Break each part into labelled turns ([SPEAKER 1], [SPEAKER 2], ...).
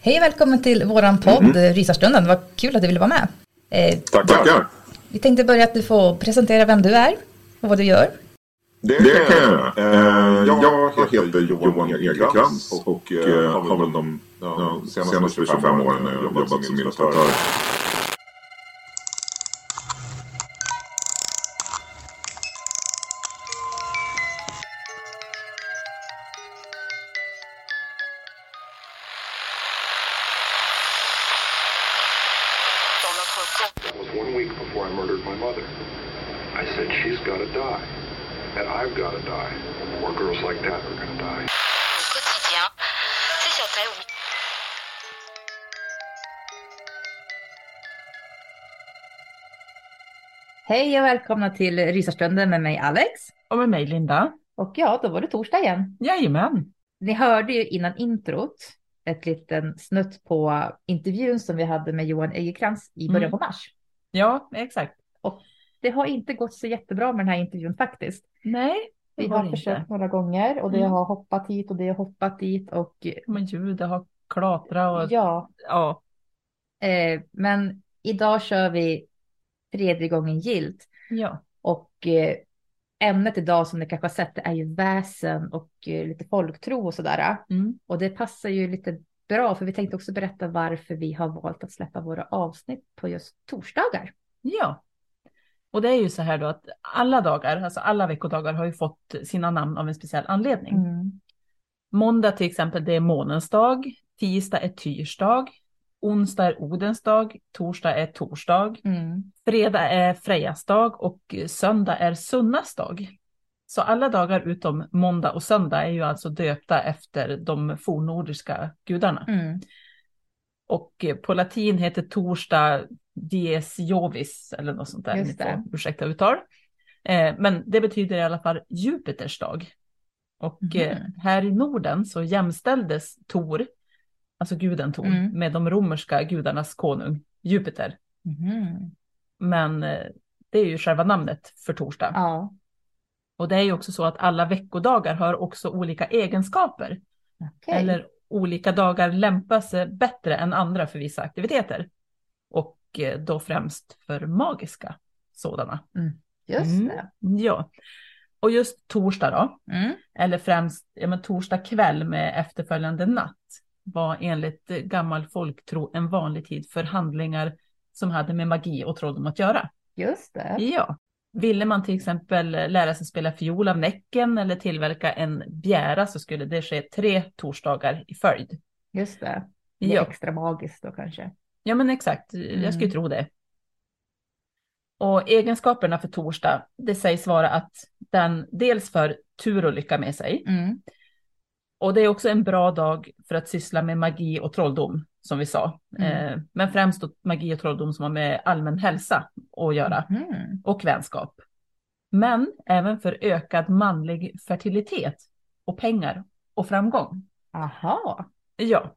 [SPEAKER 1] Hej och välkommen till våran podd mm. Rysarstunden. Vad kul att du ville vara med.
[SPEAKER 2] Eh, Tackar.
[SPEAKER 1] Vi tänkte börja att du får presentera vem du är och vad du gör.
[SPEAKER 2] Det kan jag göra. Eh, jag heter Johan Egerkrans och, och eh, har väl de ja, senaste 25 åren jobbat som illustratör.
[SPEAKER 1] Hej och välkomna till Rysarstunden med mig Alex.
[SPEAKER 3] Och med mig Linda.
[SPEAKER 1] Och ja, då var det torsdag igen.
[SPEAKER 3] Jajamän.
[SPEAKER 1] Ni hörde ju innan introt ett liten snutt på intervjun som vi hade med Johan Egerkrans i början mm. på mars.
[SPEAKER 3] Ja, exakt.
[SPEAKER 1] Och det har inte gått så jättebra med den här intervjun faktiskt.
[SPEAKER 3] Nej,
[SPEAKER 1] vi har försökt inte. några gånger och det mm. har hoppat hit och det har hoppat dit och.
[SPEAKER 3] Men ljudet har klatrat och.
[SPEAKER 1] Ja. ja. Eh, men idag kör vi tredje gången gilt.
[SPEAKER 3] Ja.
[SPEAKER 1] Och eh, ämnet idag som ni kanske har sett det är ju väsen och eh, lite folktro och sådär.
[SPEAKER 3] Mm.
[SPEAKER 1] Och det passar ju lite bra för vi tänkte också berätta varför vi har valt att släppa våra avsnitt på just torsdagar.
[SPEAKER 3] Ja. Och det är ju så här då att alla dagar, alltså alla veckodagar har ju fått sina namn av en speciell anledning.
[SPEAKER 1] Mm.
[SPEAKER 3] Måndag till exempel, det är månens dag. Tisdag är tyrsdag. Onsdag är Odens dag, torsdag är torsdag,
[SPEAKER 1] mm.
[SPEAKER 3] fredag är Frejas dag och söndag är Sunnas dag. Så alla dagar utom måndag och söndag är ju alltså döpta efter de fornnordiska gudarna.
[SPEAKER 1] Mm.
[SPEAKER 3] Och på latin heter torsdag dies jovis eller något sånt där.
[SPEAKER 1] Just det.
[SPEAKER 3] Ursäkta uttal. Eh, men det betyder i alla fall Jupiters dag. Och mm. här i Norden så jämställdes Tor alltså guden Tor, mm. med de romerska gudarnas konung Jupiter.
[SPEAKER 1] Mm.
[SPEAKER 3] Men eh, det är ju själva namnet för torsdag.
[SPEAKER 1] Ja.
[SPEAKER 3] Och det är ju också så att alla veckodagar har också olika egenskaper.
[SPEAKER 1] Okay.
[SPEAKER 3] Eller olika dagar lämpar sig bättre än andra för vissa aktiviteter. Och eh, då främst för magiska sådana.
[SPEAKER 1] Mm. Just mm. det.
[SPEAKER 3] Ja. Och just torsdag då,
[SPEAKER 1] mm.
[SPEAKER 3] eller främst ja, men torsdag kväll med efterföljande natt var enligt gammal folktro en vanlig tid för handlingar som hade med magi och trolldom att göra.
[SPEAKER 1] Just det.
[SPEAKER 3] Ja. Ville man till exempel lära sig spela fiol av Näcken eller tillverka en bjära så skulle det ske tre torsdagar i följd.
[SPEAKER 1] Just det. Det är
[SPEAKER 3] ja.
[SPEAKER 1] extra magiskt då kanske.
[SPEAKER 3] Ja men exakt, mm. jag skulle mm. tro det. Och egenskaperna för torsdag, det sägs vara att den dels för tur och lycka med sig.
[SPEAKER 1] Mm.
[SPEAKER 3] Och det är också en bra dag för att syssla med magi och trolldom, som vi sa. Mm. Eh, men främst magi och trolldom som har med allmän hälsa att göra
[SPEAKER 1] mm.
[SPEAKER 3] och vänskap. Men även för ökad manlig fertilitet och pengar och framgång.
[SPEAKER 1] Aha.
[SPEAKER 3] Ja.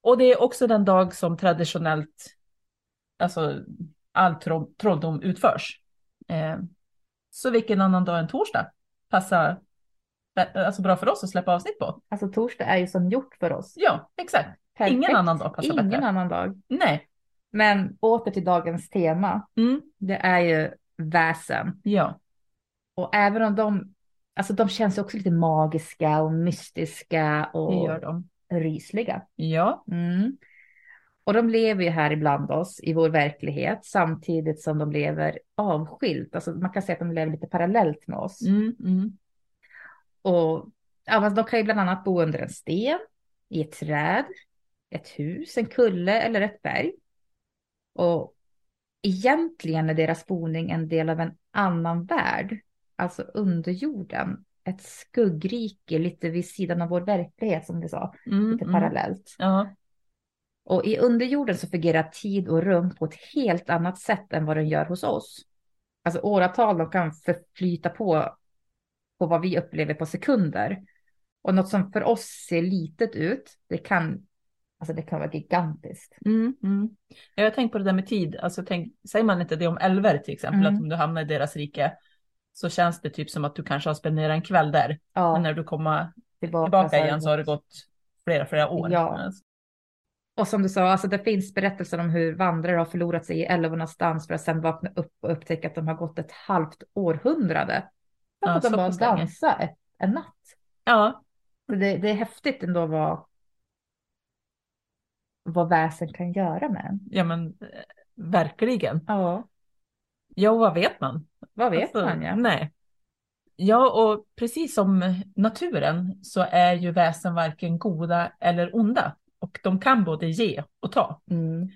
[SPEAKER 3] Och det är också den dag som traditionellt, alltså all tro trolldom utförs. Eh, så vilken annan dag än torsdag passar alltså bra för oss att släppa avsnitt på.
[SPEAKER 1] Alltså torsdag är ju som gjort för oss.
[SPEAKER 3] Ja, exakt. Perfekt. Ingen annan dag passar
[SPEAKER 1] Ingen
[SPEAKER 3] bättre.
[SPEAKER 1] Annan dag.
[SPEAKER 3] Nej.
[SPEAKER 1] Men åter till dagens tema.
[SPEAKER 3] Mm.
[SPEAKER 1] Det är ju väsen.
[SPEAKER 3] Ja.
[SPEAKER 1] Och även om de, alltså de känns också lite magiska och mystiska och
[SPEAKER 3] det gör de.
[SPEAKER 1] rysliga.
[SPEAKER 3] Ja.
[SPEAKER 1] Mm. Och de lever ju här ibland oss i vår verklighet samtidigt som de lever avskilt. Alltså man kan säga att de lever lite parallellt med oss.
[SPEAKER 3] Mm, mm.
[SPEAKER 1] Och ja, de kan ju bland annat bo under en sten, i ett träd, ett hus, en kulle eller ett berg. Och egentligen är deras boning en del av en annan värld, alltså underjorden. Ett skuggrike lite vid sidan av vår verklighet som du sa,
[SPEAKER 3] mm,
[SPEAKER 1] lite
[SPEAKER 3] mm.
[SPEAKER 1] parallellt.
[SPEAKER 3] Ja.
[SPEAKER 1] Och i underjorden så fungerar tid och rum på ett helt annat sätt än vad den gör hos oss. Alltså åratal de kan förflyta på på vad vi upplever på sekunder. Och något som för oss ser litet ut, det kan, alltså det kan vara gigantiskt.
[SPEAKER 3] Mm, mm. Jag har tänkt på det där med tid, alltså tänk, säger man inte det om älver till exempel, mm. att om du hamnar i deras rike så känns det typ som att du kanske har spenderat en kväll där.
[SPEAKER 1] Ja.
[SPEAKER 3] Men när du kommer
[SPEAKER 1] tillbaka,
[SPEAKER 3] tillbaka igen så har det gått flera, flera år.
[SPEAKER 1] Ja. Och som du sa, alltså det finns berättelser om hur vandrare har förlorat sig i älvornas dans för att sedan vakna upp och upptäcka att de har gått ett halvt århundrade. För
[SPEAKER 3] Ja,
[SPEAKER 1] att de bara dansar ett, en natt.
[SPEAKER 3] Ja,
[SPEAKER 1] Det, det är häftigt ändå vad, vad väsen kan göra med en.
[SPEAKER 3] ja men verkligen.
[SPEAKER 1] Ja,
[SPEAKER 3] Ja, och vad vet man?
[SPEAKER 1] vad vet
[SPEAKER 3] Alltså,
[SPEAKER 1] man ja.
[SPEAKER 3] Nej. Ja, och precis som naturen så är ju väsen varken goda eller onda. Och de kan både ge och ta.
[SPEAKER 1] Mm.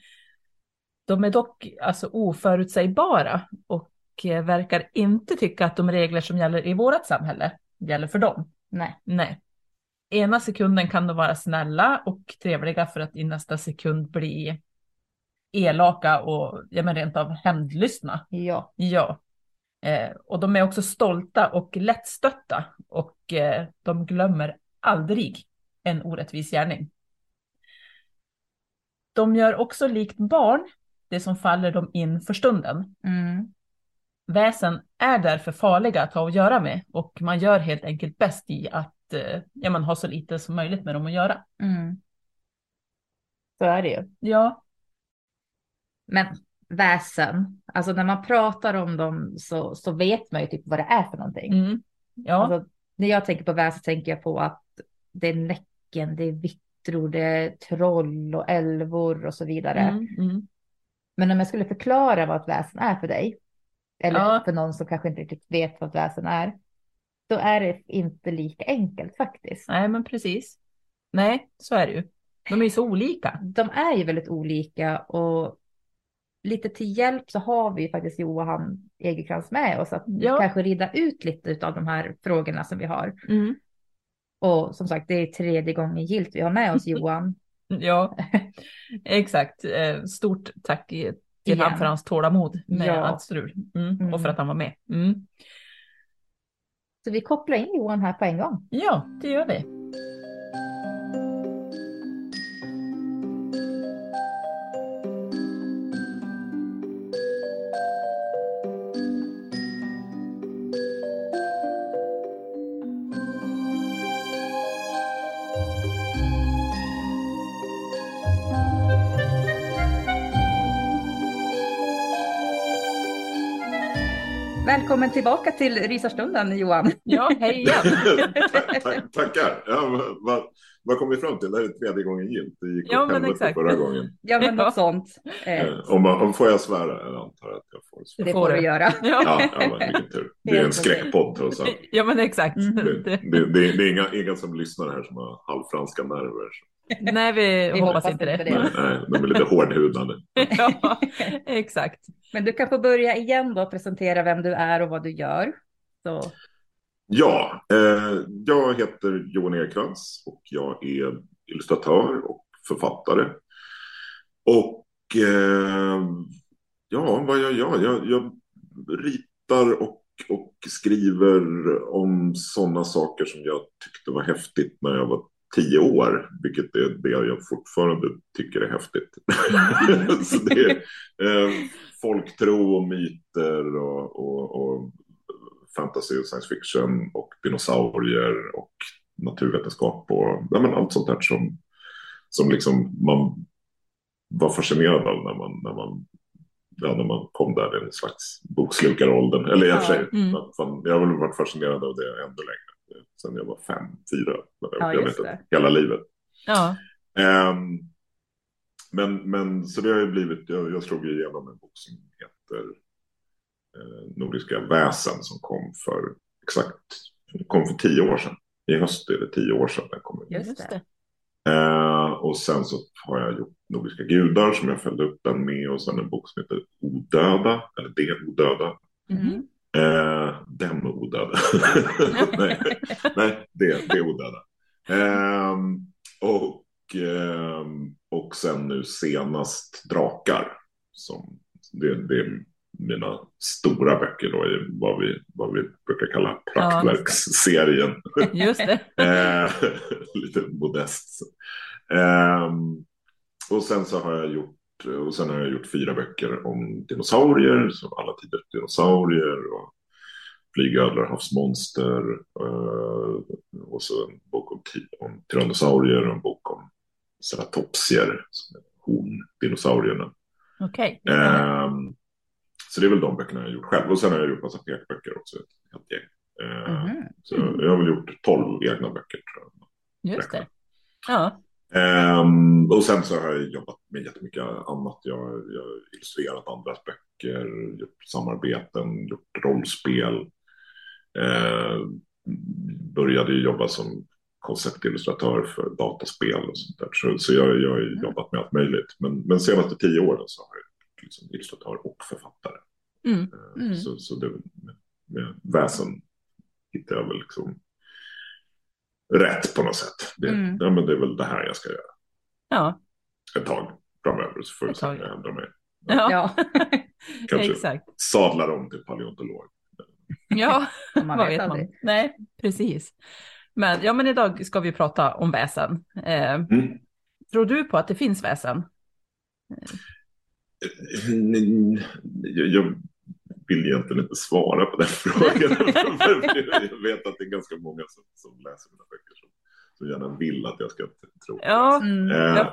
[SPEAKER 3] De är dock alltså oförutsägbara och verkar inte tycka att de regler som gäller i vårt samhälle gäller för dem.
[SPEAKER 1] Nej.
[SPEAKER 3] Nej. Ena sekunden kan de vara snälla och trevliga för att i nästa sekund bli elaka och ja, men rent av hämndlystna.
[SPEAKER 1] Ja.
[SPEAKER 3] Ja. Eh, och de är också stolta och lättstötta och eh, de glömmer aldrig en orättvis gärning. De gör också likt barn det som faller dem in för stunden.
[SPEAKER 1] Mm.
[SPEAKER 3] Väsen är därför farliga att ha att göra med och man gör helt enkelt bäst i att eh, ja, man har så lite som möjligt med dem att göra.
[SPEAKER 1] Mm. Så är det ju.
[SPEAKER 3] Ja,
[SPEAKER 1] Men väsen, alltså när man pratar om dem så, så vet man ju typ vad det är för någonting.
[SPEAKER 3] mm. ja.
[SPEAKER 1] Alltså, när jag tänker på väsen tänker jag på att det är Näcken, det är vittror, det är troll och älvor och så vidare.
[SPEAKER 3] Mm, mm.
[SPEAKER 1] Men om jag skulle förklara vad ett väsen är för dig, eller
[SPEAKER 3] Ja.
[SPEAKER 1] för någon som kanske inte riktigt vet vad väsen är, då är det inte lika enkelt faktiskt.
[SPEAKER 3] Nej, men precis. Nej, så är det ju. De är ju så olika.
[SPEAKER 1] De är ju väldigt olika och lite till hjälp så har vi ju faktiskt Johan Egerkrans med oss att
[SPEAKER 3] Ja.
[SPEAKER 1] kanske rida ut lite av de här frågorna som vi har.
[SPEAKER 3] Mm.
[SPEAKER 1] Och som sagt, det är tredje gången gilt vi har med oss Johan.
[SPEAKER 3] Ja, exakt. Eh, Stort tack till
[SPEAKER 1] Igen.
[SPEAKER 3] han för hans tålamod med
[SPEAKER 1] Ja.
[SPEAKER 3] allt strul. Mm.
[SPEAKER 1] Mm.
[SPEAKER 3] Och för att han var med. Mm.
[SPEAKER 1] Så vi kopplar in Johan här på en gång.
[SPEAKER 3] Ja, det gör vi.
[SPEAKER 1] Välkommen tillbaka till Rysarstunden Johan.
[SPEAKER 3] Ja, hej igen.
[SPEAKER 2] tack, tack, tackar. Ja, vad, vad, kom vi fram till? Det här är tredje gången gilt. Det gick
[SPEAKER 3] Ja, men exakt.
[SPEAKER 2] förra gången.
[SPEAKER 1] Ja, men något sånt. Eh,
[SPEAKER 2] Eh, om, man, om får jag svära? Jag antar att jag får svära.
[SPEAKER 1] det
[SPEAKER 3] får
[SPEAKER 1] du göra.
[SPEAKER 3] Ja,
[SPEAKER 2] Ja, men vilken tur. Det är en skräckpodd trots allt.
[SPEAKER 3] ja men exakt.
[SPEAKER 1] Mhm.
[SPEAKER 2] Det,
[SPEAKER 3] Det-
[SPEAKER 2] det, är inga, inga som lyssnar här som har halvfranska nerver.
[SPEAKER 3] Nej, vi,
[SPEAKER 1] Vi
[SPEAKER 3] hoppas,
[SPEAKER 1] hoppas
[SPEAKER 3] inte det.
[SPEAKER 1] det.
[SPEAKER 2] Nej, nej, de är lite hårdhudade.
[SPEAKER 3] ja, exakt.
[SPEAKER 1] Men du kan få börja igen då och presentera vem du är och vad du gör. Så,
[SPEAKER 2] Ja, eh, jag heter Johan Ekrans och jag är illustratör och författare. Och eh, ja, vad jag gör? Jag, jag ritar och, och skriver om sådana saker som jag tyckte var häftigt när jag var tio år, vilket är det jag fortfarande tycker är häftigt. Så det är eh, folktro och myter och, och, och fantasy och science fiction och dinosaurier och naturvetenskap och ja, men allt sånt där som, som liksom man var fascinerad av när man, när man, ja, när man kom där i en slags bokslukaråldern. Eller i och för sig,
[SPEAKER 3] Mm.
[SPEAKER 2] jag har väl varit fascinerad av det ännu längre. Sen jag var fem, fyra.
[SPEAKER 1] Ja,
[SPEAKER 2] jag vet inte, hela livet.
[SPEAKER 3] Ja,
[SPEAKER 2] Ehm, men, men så det har ju blivit, jag, jag slog igenom en bok som heter eh, Nordiska väsen som kom för exakt, kom för tio år sedan. I höst är det tio år sedan den kom ut.
[SPEAKER 1] Just det.
[SPEAKER 2] Eh, och sen så har jag gjort Nordiska gudar som jag följde upp den med och sen en bok som heter Odöda, eller Det Odöda.
[SPEAKER 3] Mhm.
[SPEAKER 2] Eh, den odöda. nej, nej, det, det odöda. Ehm, och, ehm, och sen nu senast Drakar. Som, det, det är mina stora böcker då i vad vi, vad vi brukar kalla praktverksserien.
[SPEAKER 3] Just det.
[SPEAKER 2] Eh, lite modest. Ehm, och sen så har jag gjort och sen har jag gjort fyra böcker om dinosaurier, som alla tiders dinosaurier och flygödlor, havsmonster eh, och så en bok om, om tyrannosaurier och en bok om ceratopsier, horndinosaurierna.
[SPEAKER 3] Okej.
[SPEAKER 2] Ehm, så det är väl de böckerna jag gjort själv. Och sen har jag gjort massa pekböcker också. Ett helt gäng. Ehm,
[SPEAKER 1] Mhm.
[SPEAKER 2] Så jag har väl gjort tolv egna böcker tror jag.
[SPEAKER 3] Just det. Ja.
[SPEAKER 2] Ehm, och sen så har jag jobbat med jättemycket annat. Jag, har illustrerat andras böcker, gjort samarbeten, gjort rollspel. Ehm, började jobba som konceptillustratör för dataspel och sånt där. Så, så jag, jag har jobbat med allt möjligt. Men, men senaste tio åren så har jag varit liksom illustratör och författare.
[SPEAKER 3] Mm.
[SPEAKER 2] Ehm,
[SPEAKER 1] Mm.
[SPEAKER 2] Så, så det, med väsen hittar jag väl liksom rätt på något sätt. Det,
[SPEAKER 1] Mm.
[SPEAKER 2] ja, men det är väl det här jag ska göra
[SPEAKER 3] Ja.
[SPEAKER 2] ett tag framöver så får vi se om jag ändrar mig.
[SPEAKER 3] Ja.
[SPEAKER 1] Ja,
[SPEAKER 2] Kanske.
[SPEAKER 3] Exakt.
[SPEAKER 2] Sadlar om till paleontolog.
[SPEAKER 3] Ja,
[SPEAKER 1] man
[SPEAKER 3] vad
[SPEAKER 1] vet
[SPEAKER 3] vet man? Nej, precis. Men, ja, men idag ska vi prata om väsen. Eh,
[SPEAKER 2] Mm.
[SPEAKER 3] tror du på att det finns väsen?
[SPEAKER 2] Jag, jag vill egentligen inte svara på den frågan. jag vet att det är ganska många som, som läser mina böcker som, som gärna vill att jag ska tro på
[SPEAKER 3] Ja,
[SPEAKER 1] Mm.
[SPEAKER 2] Eh,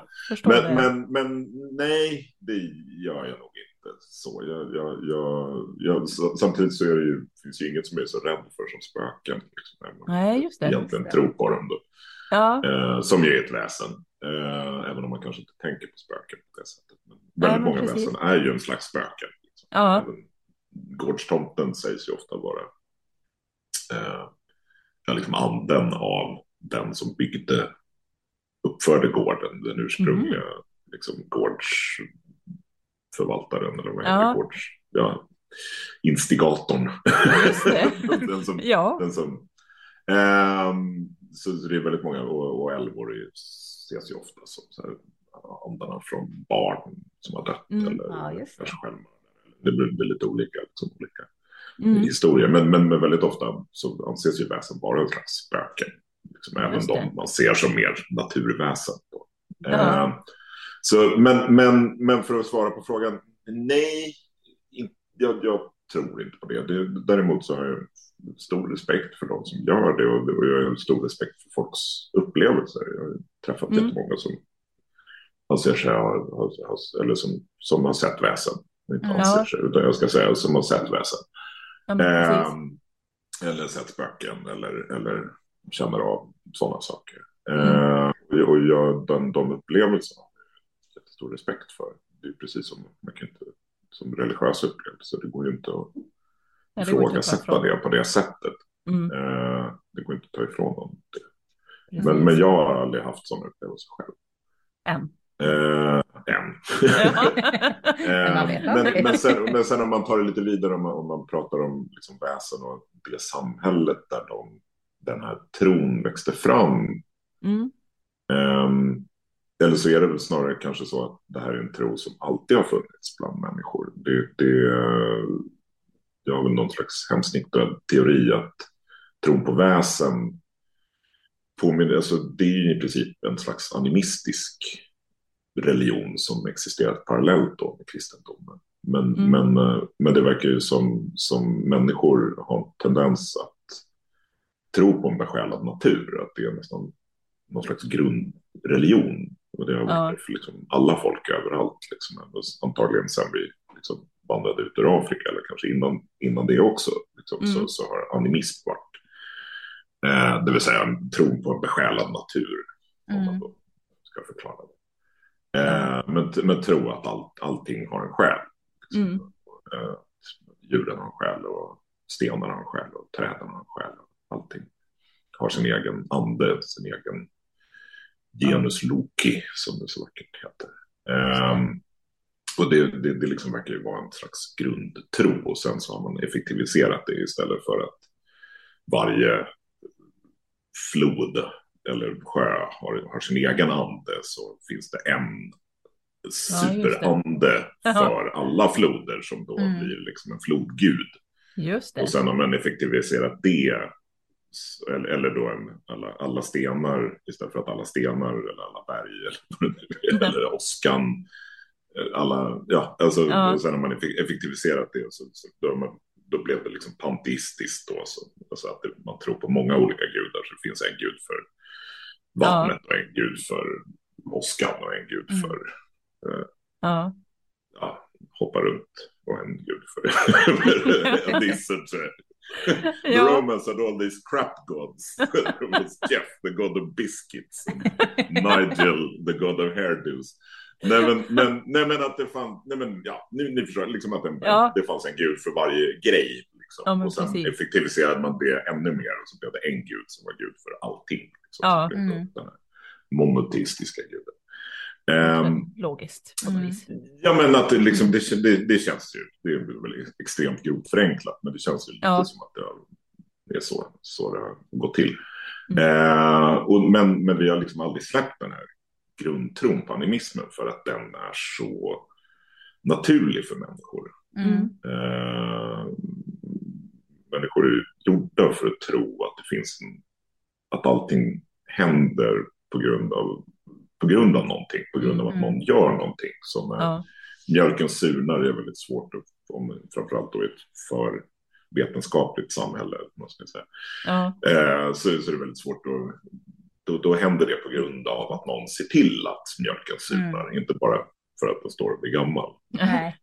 [SPEAKER 2] Men,
[SPEAKER 3] det.
[SPEAKER 2] men, men nej, det gör jag nog inte så. Jag, jag, jag, jag, samtidigt så är det ju, finns ju inget som jag är så rädd för som spöken. Liksom,
[SPEAKER 3] Nej, just det.
[SPEAKER 2] egentligen tror på dem då.
[SPEAKER 3] Ja,
[SPEAKER 2] Eh, som ju är ett väsen. Eh, även om man kanske inte tänker på spöken på det sättet. Men väldigt
[SPEAKER 3] men
[SPEAKER 2] många
[SPEAKER 3] precis.
[SPEAKER 2] väsen är ju en slags spöken. Liksom.
[SPEAKER 3] Ja.
[SPEAKER 2] Även Gårdstomten sägs ju ofta vara eh, ja, liksom anden av den som byggde, uppförde gården, den ursprungliga
[SPEAKER 3] Mhm.
[SPEAKER 2] liksom, gårdsförvaltaren eller vad
[SPEAKER 3] Ja.
[SPEAKER 2] heter gårds, ja, instigatorn. Den som,
[SPEAKER 3] ja.
[SPEAKER 2] den som, ehm, så, så det är väldigt många, och, och älvor är ses ju ofta som så här, andarna från barn som har dött
[SPEAKER 3] Mm,
[SPEAKER 2] eller
[SPEAKER 1] ja,
[SPEAKER 2] kanske självmord. Det blir, lite olika, liksom, olika
[SPEAKER 3] Mm.
[SPEAKER 2] historier, men, men, men väldigt ofta så anses ju väsen vara en slags spöken. Liksom, även de man ser som mer naturväsen.
[SPEAKER 3] Ja.
[SPEAKER 2] Ehm, så, men, men, men för att svara på frågan, nej, in, jag, jag tror inte på det. det. Däremot så har jag stor respekt för de som gör det och, och jag har stor respekt för folks upplevelser. Jag har träffat
[SPEAKER 3] Mm.
[SPEAKER 2] jättemånga som anser sig ha eller som, som har sett väsen. Inte
[SPEAKER 3] Ja.
[SPEAKER 2] utan jag ska säga som har sett väsen.
[SPEAKER 3] ja.
[SPEAKER 2] Ehm, eller sett spöken eller, eller känner av sådana saker. Ehm, och jag, den, de upplevelserna har jag jättestor respekt för. Det är precis som, man kan inte, som religiösa upplevelser. Det går ju inte att
[SPEAKER 3] det
[SPEAKER 2] ifrågasätta
[SPEAKER 3] ifrån.
[SPEAKER 2] det på det sättet.
[SPEAKER 3] Mm,
[SPEAKER 2] Ehm, det går inte att ta ifrån någon det. Men, men jag har aldrig haft sådana upplevelser själv.
[SPEAKER 3] Än.
[SPEAKER 2] Ehm, än.
[SPEAKER 1] Men
[SPEAKER 2] Eh, men, men, sen, men sen om man tar det lite vidare, om man, om man pratar om liksom väsen och det samhället där de, den här tron växte fram.
[SPEAKER 3] Mm,
[SPEAKER 2] ehm, eller så är det väl snarare kanske så att det här är en tro som alltid har funnits bland människor. Det, det, eh, jag har väl någon slags hemsnickrad teori att tron på väsen påminner, alltså det är ju i princip en slags animistisk religion som existerat parallellt då med kristendomen. Men,
[SPEAKER 3] Mm.
[SPEAKER 2] men, eh, men det verkar ju som, som människor har en tendens att tro på en besjälad natur, att det är nästan någon slags grundreligion. Och det har
[SPEAKER 3] Ja.
[SPEAKER 2] varit för liksom alla folk överallt, liksom. antagligen sen vi liksom vandrade ut ur Afrika, eller kanske innan, innan det också, liksom,
[SPEAKER 3] Mm.
[SPEAKER 2] så, så har animism varit, eh, det vill säga en tro på en besjälad natur, om man
[SPEAKER 1] Mm.
[SPEAKER 2] då ska förklara det. Eh, men, men tro att all, allting har en själ. Liksom.
[SPEAKER 3] Mm.
[SPEAKER 2] Eh, djuren har en själ och stenarna har en själ och träden har en själ. Och allting har sin egen ande, sin egen genus loki som det så vackert heter. Ehm, och det, det, det liksom verkar ju vara en slags grundtro och sen så har man effektiviserat det istället för att varje flod eller sjö har, har sin egen ande så finns det en superande
[SPEAKER 3] Jaha.
[SPEAKER 2] för alla floder som då
[SPEAKER 1] Mm.
[SPEAKER 2] blir liksom en flodgud.
[SPEAKER 3] Just det.
[SPEAKER 2] Och sen har man effektiviserat det, eller, eller då en, alla, alla stenar istället för att alla stenar eller alla berg eller, är, eller åskan. eh, Alla, ja, alltså,
[SPEAKER 3] Ja.
[SPEAKER 2] sen har man effe- effektiviserat det så, så då, man, då blev det liksom panteistiskt då, så, alltså att det, man tror på många olika gudar, så det finns en gud för vattnet och en gud för åskan och en gud
[SPEAKER 1] Mm.
[SPEAKER 2] för
[SPEAKER 3] Ja.
[SPEAKER 2] ja, hoppa runt och en gud för en dissert. The
[SPEAKER 3] Ja.
[SPEAKER 2] Romans had all these crap gods. There was Jeff, the god of biscuits. Nigel, the god of hairdos. Nej men, men, nej men att det fanns, nej men ja, ni, ni förstår liksom att det,
[SPEAKER 3] Ja.
[SPEAKER 2] det fanns en gud för varje grej. Liksom.
[SPEAKER 3] Ja,
[SPEAKER 2] och sen
[SPEAKER 3] precis.
[SPEAKER 2] effektiviserade man det ännu mer och så blev det en gud som var gud för allting. Liksom.
[SPEAKER 3] Ja.
[SPEAKER 2] Så blev det
[SPEAKER 1] Mm.
[SPEAKER 2] den här monoteistiska guden. Ehm,
[SPEAKER 3] Logiskt på
[SPEAKER 1] Mm.
[SPEAKER 3] vis.
[SPEAKER 2] Ja men att det, liksom, det, det, det känns ju, det är väl extremt grovt förenklat, men det känns ju lite
[SPEAKER 3] Ja.
[SPEAKER 2] som att det, har- det är så, så det har gått till.
[SPEAKER 3] Mm.
[SPEAKER 2] Eh, och, men, men vi har liksom aldrig släppt den här grundtron på animismen för att den är så naturlig för människor.
[SPEAKER 1] Mm.
[SPEAKER 2] Eh, människor är gjorda för att tro att det finns en, att allting händer på grund av på grund av någonting, på grund av att
[SPEAKER 1] Mm.
[SPEAKER 2] någon gör någonting. Som är,
[SPEAKER 3] Ja.
[SPEAKER 2] Mjölken surnar är väldigt svårt, att, om, framförallt då i ett för vetenskapligt samhälle. Måste jag säga.
[SPEAKER 3] Ja.
[SPEAKER 2] Eh, så, så är det väldigt svårt att då, då händer det på grund av att någon ser till att mjölken surnar, inte bara för att den står och blir gammal.
[SPEAKER 1] Nej.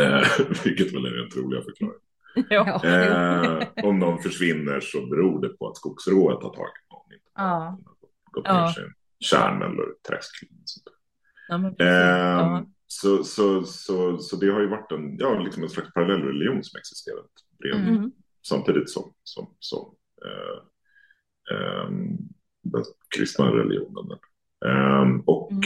[SPEAKER 2] Eh, vilket väl är den troliga förklaringen.
[SPEAKER 3] Ja.
[SPEAKER 2] Eh, om någon försvinner så beror det på att skogsrået har tagit någon. Inte
[SPEAKER 1] Ja.
[SPEAKER 2] gått
[SPEAKER 3] Ja.
[SPEAKER 2] ner sig i en tjärn eller träsk.
[SPEAKER 3] Ja.
[SPEAKER 2] Eh,
[SPEAKER 3] Ja.
[SPEAKER 2] så, så, så, så det har ju varit en, ja, liksom en slags parallell religion som existerat bredvid,
[SPEAKER 3] Mm.
[SPEAKER 2] samtidigt som, som, som eh, ehm, den kristna religionen. Ehm, och,
[SPEAKER 3] Mm.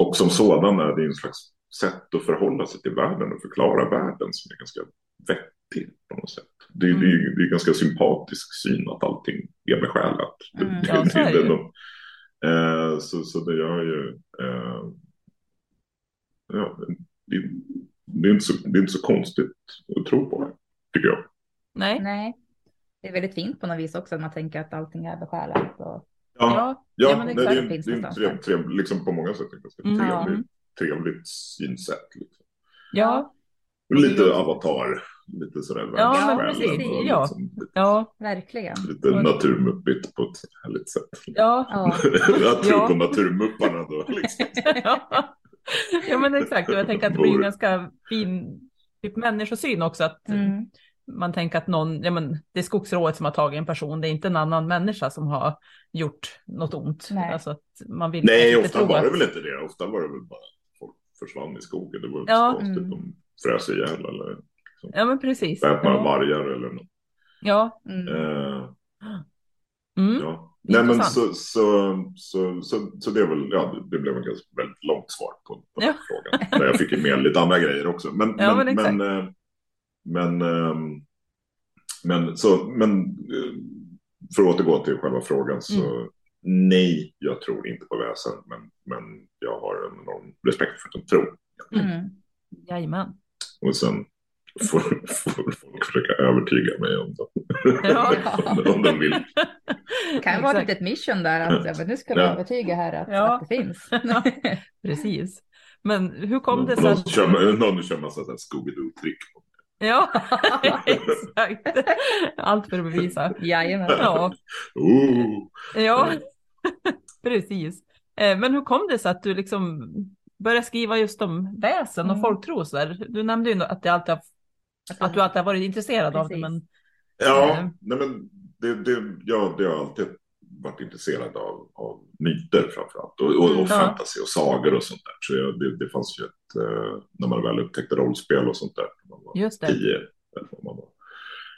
[SPEAKER 2] och som sådan är det en slags sätt att förhålla sig till världen och förklara världen som är ganska vettig på något sätt. Det, är- det, är- det är en ganska sympatisk syn att allting är besjälat.
[SPEAKER 1] Mm,
[SPEAKER 2] Det-
[SPEAKER 3] det ju.
[SPEAKER 2] de- eh, så, så det gör ju... Eh, ja, det, det, är inte så, det är inte så konstigt att tro på det, tycker jag.
[SPEAKER 3] Nej.
[SPEAKER 1] Nej. Det är väldigt fint på något vis också att man tänker att allting är besjälat. Och...
[SPEAKER 3] Ja.
[SPEAKER 2] Ja,
[SPEAKER 3] Ja, men
[SPEAKER 2] det är,
[SPEAKER 1] finns
[SPEAKER 2] det är
[SPEAKER 1] någonstans
[SPEAKER 2] trev, liksom på många sätt ett ganska
[SPEAKER 3] Mm.
[SPEAKER 2] trevligt, trevligt synsätt. Liksom.
[SPEAKER 3] Ja.
[SPEAKER 2] Lite avatar, lite sådär
[SPEAKER 3] Ja,
[SPEAKER 1] precis.
[SPEAKER 2] och
[SPEAKER 3] Ja.
[SPEAKER 2] liksom, lite,
[SPEAKER 3] Ja.
[SPEAKER 1] Verkligen.
[SPEAKER 2] lite naturmuppigt på ett härligt sätt.
[SPEAKER 3] Ja.
[SPEAKER 1] Ja.
[SPEAKER 2] jag tror
[SPEAKER 3] Ja.
[SPEAKER 2] på naturmupparna då. Liksom.
[SPEAKER 3] ja, men exakt. Och jag tänker att det blir en ganska fin typ människosyn också. Att
[SPEAKER 1] Mm.
[SPEAKER 3] man tänker att någon, ja men det är skogsrået som har tagit en person, det är inte en annan människa som har gjort något ont.
[SPEAKER 1] Nej.
[SPEAKER 3] Alltså att man vill
[SPEAKER 2] Nej, ofta
[SPEAKER 3] tro
[SPEAKER 2] var det
[SPEAKER 3] att-
[SPEAKER 2] väl inte det. Ofta var det väl bara folk försvann i skogen. Det var inte
[SPEAKER 3] Ja.
[SPEAKER 2] så konstigt.
[SPEAKER 1] Mm.
[SPEAKER 2] De frös ihjäl eller
[SPEAKER 3] Ja, men precis.
[SPEAKER 2] väpnade
[SPEAKER 3] Ja.
[SPEAKER 2] vargar eller något.
[SPEAKER 3] ja.
[SPEAKER 1] Mm.
[SPEAKER 2] Eh,
[SPEAKER 3] Mm.
[SPEAKER 2] Ja. Nej, men så, så, så, så, så det är väl, ja, det blev ett ganska väldigt långt svar på, på
[SPEAKER 3] Ja.
[SPEAKER 2] frågan. Där jag fick med lite andra grejer också. Men,
[SPEAKER 3] Ja,
[SPEAKER 2] men,
[SPEAKER 3] men
[SPEAKER 2] men, eh, men, ehm, men, så, men eh, för att återgå till själva frågan så
[SPEAKER 3] Mm.
[SPEAKER 2] nej, jag tror inte på väsen. Men, men jag har en enorm respekt för en tro.
[SPEAKER 1] Mm.
[SPEAKER 3] Jajamän.
[SPEAKER 2] Och sen får, får folk försöka övertyga mig om det.
[SPEAKER 3] Ja.
[SPEAKER 2] om, om de vill.
[SPEAKER 1] Det kan vara ett litet mission där att ja, men nu ska vi
[SPEAKER 2] Ja.
[SPEAKER 1] övertyga här att,
[SPEAKER 3] Ja.
[SPEAKER 1] att det finns.
[SPEAKER 3] Precis. Men hur kom det sig
[SPEAKER 2] Någon
[SPEAKER 3] att...
[SPEAKER 2] kör, någon kör massa Scooby-Doo-trick.
[SPEAKER 3] Ja, exakt. Allt för att bevisa.
[SPEAKER 1] Jajamän.
[SPEAKER 3] Ja,
[SPEAKER 2] Ooh.
[SPEAKER 3] ja. precis. Eh, Men hur kom det sig att du liksom började skriva just om väsen och
[SPEAKER 1] Mm.
[SPEAKER 3] folktro och så där? Du nämnde ju att, det alltid har, att du alltid har varit intresserad av det,
[SPEAKER 1] Precis.
[SPEAKER 3] men
[SPEAKER 2] Ja,
[SPEAKER 3] Eh.
[SPEAKER 2] nej men det, det, ja, det har jag alltid varit intresserad av, av myter framförallt. Och, och,
[SPEAKER 1] Mm,
[SPEAKER 2] och
[SPEAKER 3] ja.
[SPEAKER 2] fantasy och sagor och sånt där. Så jag, det, det fanns ju ett, eh, när man väl upptäckte rollspel och sånt där. När man var
[SPEAKER 3] just det.
[SPEAKER 2] tio, eller vad man var.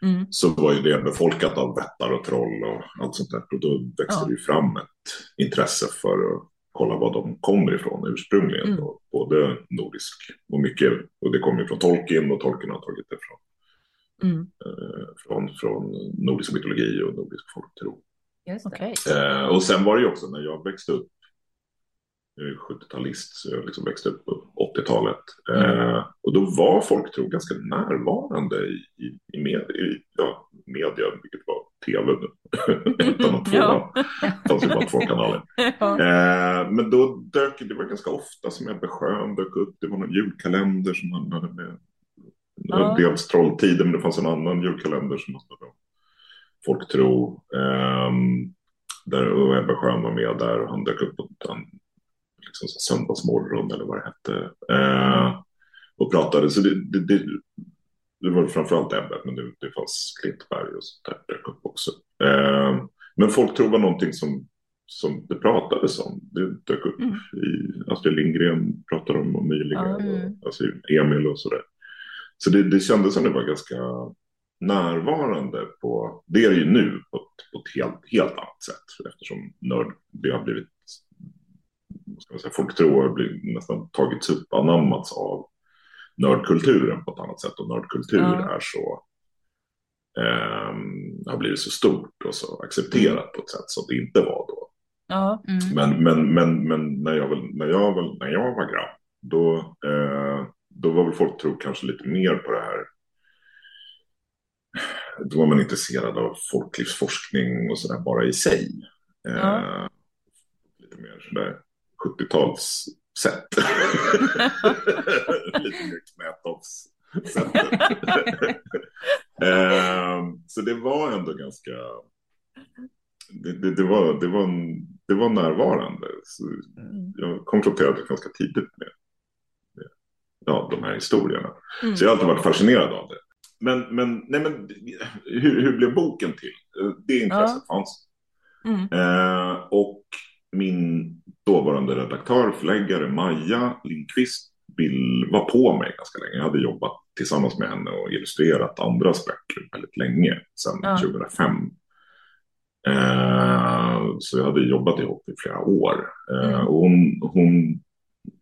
[SPEAKER 3] Mm.
[SPEAKER 2] Så var ju det befolkat av vättar och troll och allt sånt där. Och då växte
[SPEAKER 3] Ja.
[SPEAKER 2] det ju fram ett intresse för att kolla var de kommer ifrån ursprungligen.
[SPEAKER 3] Mm.
[SPEAKER 2] Då, både nordisk och mycket, och det kommer från Tolkien och Tolkien har tagit det från
[SPEAKER 3] Mm.
[SPEAKER 2] eh, från, från nordisk mytologi och nordisk folktro.
[SPEAKER 3] Okej.
[SPEAKER 2] Eh, och sen var det ju också när jag växte upp, jag är 70-talist, så jag liksom växte upp på 80-talet. Eh, och då var folktro ganska närvarande i, i, i, med, i ja, media, vilket var tv nu. Och tvåan.
[SPEAKER 3] Ja.
[SPEAKER 2] Det fanns ju bara två kanaler. Eh, men då dök det var ganska ofta som Ebbe Schön dök upp. Det var någon julkalender som handlade med
[SPEAKER 3] Ja.
[SPEAKER 2] dels Trolltiden, men det fanns en annan julkalender som handlade om folktro. Ehm, Där, Ebba Schön var med där och han dök upp på liksom, söndagsmorgon eller vad det hette. Eh, och pratade. Så det, det, det, det var framförallt Ebbe, men det, det fanns Klintberg och sånt där dök upp också. Eh, men folktro var någonting som, som det pratades om. Det dök upp
[SPEAKER 3] Mm.
[SPEAKER 2] i Astrid Lindgren pratade om och nyligen.
[SPEAKER 1] Mm.
[SPEAKER 2] Och, alltså Emil och sådär. Så det, det kändes som det var ganska närvarande på, det är det ju nu på ett, på ett helt, helt annat sätt. Eftersom nörd, det har blivit, ska man säga, folktro har blivit, nästan tagits upp, anammats av nördkulturen på ett annat sätt. Och nördkultur
[SPEAKER 3] Ja.
[SPEAKER 2] är så, ehm, har blivit så stort och så accepterat på ett sätt som det inte var då.
[SPEAKER 1] Mm.
[SPEAKER 2] Men, men, men, men när, jag väl, när, jag väl, när jag var grabb, då, eh, då var väl folk tro kanske lite mer på det här. Då var man intresserad av folklivsforskning och sådär bara i sig. Eh,
[SPEAKER 3] Ja.
[SPEAKER 2] Lite mer sådär 70-tals sätt. lite mer knätoffs-sättet. eh, så det var ändå ganska det, det, det, var, det, var en, det var närvarande. Så
[SPEAKER 3] Mm.
[SPEAKER 2] jag konfronterades ganska tidigt med, med ja, de här historierna.
[SPEAKER 3] Mm.
[SPEAKER 2] Så jag har alltid varit fascinerad av det. Men, men, nej, men hur, hur blev boken till? Det intresset fanns.
[SPEAKER 3] Mm.
[SPEAKER 2] Eh, och min dåvarande redaktör, förläggare Maja Lindqvist vill, var på mig ganska länge. Jag hade jobbat tillsammans med henne och illustrerat andras böcker väldigt länge, sedan
[SPEAKER 3] Ja.
[SPEAKER 2] 2005. Eh, så jag hade jobbat ihop i flera år. Eh,
[SPEAKER 3] Mm.
[SPEAKER 2] och hon, hon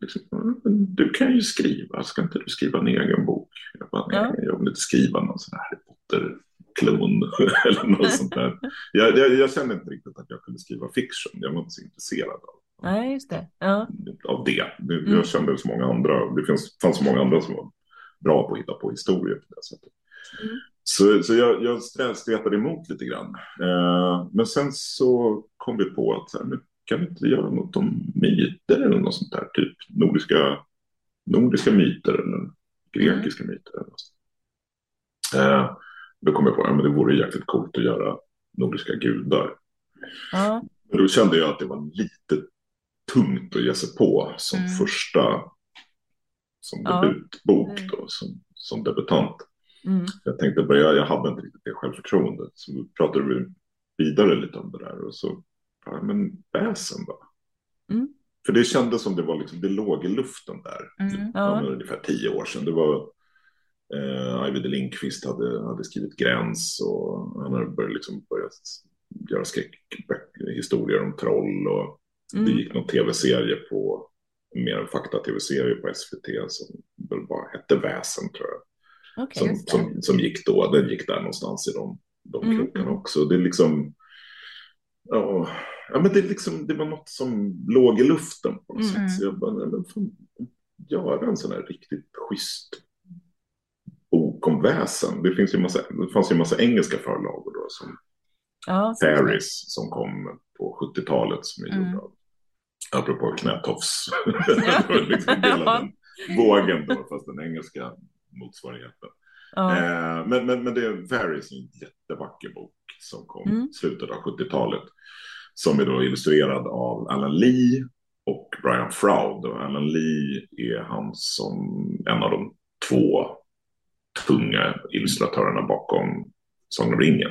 [SPEAKER 2] liksom, "Men du kan ju skriva, ska inte du skriva en egen bok? Jag bara, nej, jag vill inte skriva någon sån här Harry Potter-klon eller något sånt där. Jag, jag, jag kände inte riktigt att jag kunde skriva fiction, jag var inte så intresserad av
[SPEAKER 3] Nej, just det. Ja.
[SPEAKER 2] av det.
[SPEAKER 3] Mm.
[SPEAKER 2] Jag kände så många andra, det finns, fanns så många andra som var bra på att hitta på historier på det sättet.
[SPEAKER 3] Mm.
[SPEAKER 2] Så, så jag, jag stretade emot lite grann. Eh, men sen så kom vi på att så här, men kan vi inte göra något om myter eller något sånt där? Typ nordiska, nordiska myter eller grekiska myter. Eller något. Eh, då kom jag på att ja, men det vore jäkligt coolt att göra nordiska gudar. Men då kände jag att det var lite tungt att ge sig på som
[SPEAKER 1] Mm.
[SPEAKER 2] första som
[SPEAKER 3] Ja.
[SPEAKER 2] debutbok
[SPEAKER 3] Mm.
[SPEAKER 2] då, som, som debutant.
[SPEAKER 3] Mm.
[SPEAKER 2] Jag tänkte börja, jag hade inte riktigt det självförtroendet. Så vi pratade vi vidare lite om det där och så, ja men väsen va?
[SPEAKER 3] Mm.
[SPEAKER 2] För det kändes som det var liksom, det låg i luften där.
[SPEAKER 1] Mm.
[SPEAKER 2] Ja.
[SPEAKER 3] Ja.
[SPEAKER 2] ungefär tio år sedan. Det var eh, Arvid Lindqvist hade, hade skrivit Gräns och han hade börjat, liksom börjat göra skräckhistorier om troll och det
[SPEAKER 3] Mm.
[SPEAKER 2] gick någon tv-serie på, mer en fakta-tv-serie på SVT som väl bara hette Väsen tror jag.
[SPEAKER 3] Okej.
[SPEAKER 2] Som,
[SPEAKER 1] det.
[SPEAKER 2] som, som gick då, den gick där någonstans i de, de
[SPEAKER 3] Mm,
[SPEAKER 2] krokarna
[SPEAKER 3] mm.
[SPEAKER 2] också. Det är liksom, ja, ja men det, är liksom, det var något som låg i luften på något
[SPEAKER 3] Mm.
[SPEAKER 2] sätt. Så jag bara, men fan, göra en sån här riktigt schysst bok om väsen. Det, finns ju massa, det fanns ju en massa engelska förlagor då som
[SPEAKER 3] Ja.
[SPEAKER 2] Fairies som kom på 70-talet som är
[SPEAKER 1] Mm.
[SPEAKER 2] gjorda av, apropå knätofs, liksom hela den vågen då, fast den engelska motsvarigheten.
[SPEAKER 3] Ja.
[SPEAKER 2] Eh, men, men, men det är Fairies är en jättevacker bok som kom
[SPEAKER 3] Mm.
[SPEAKER 2] i slutet av 70-talet. Som är då illustrerad av Alan Lee och Brian Froud. Och Alan Lee är han som en av de två tunga illustratörerna bakom Sagan om ringen.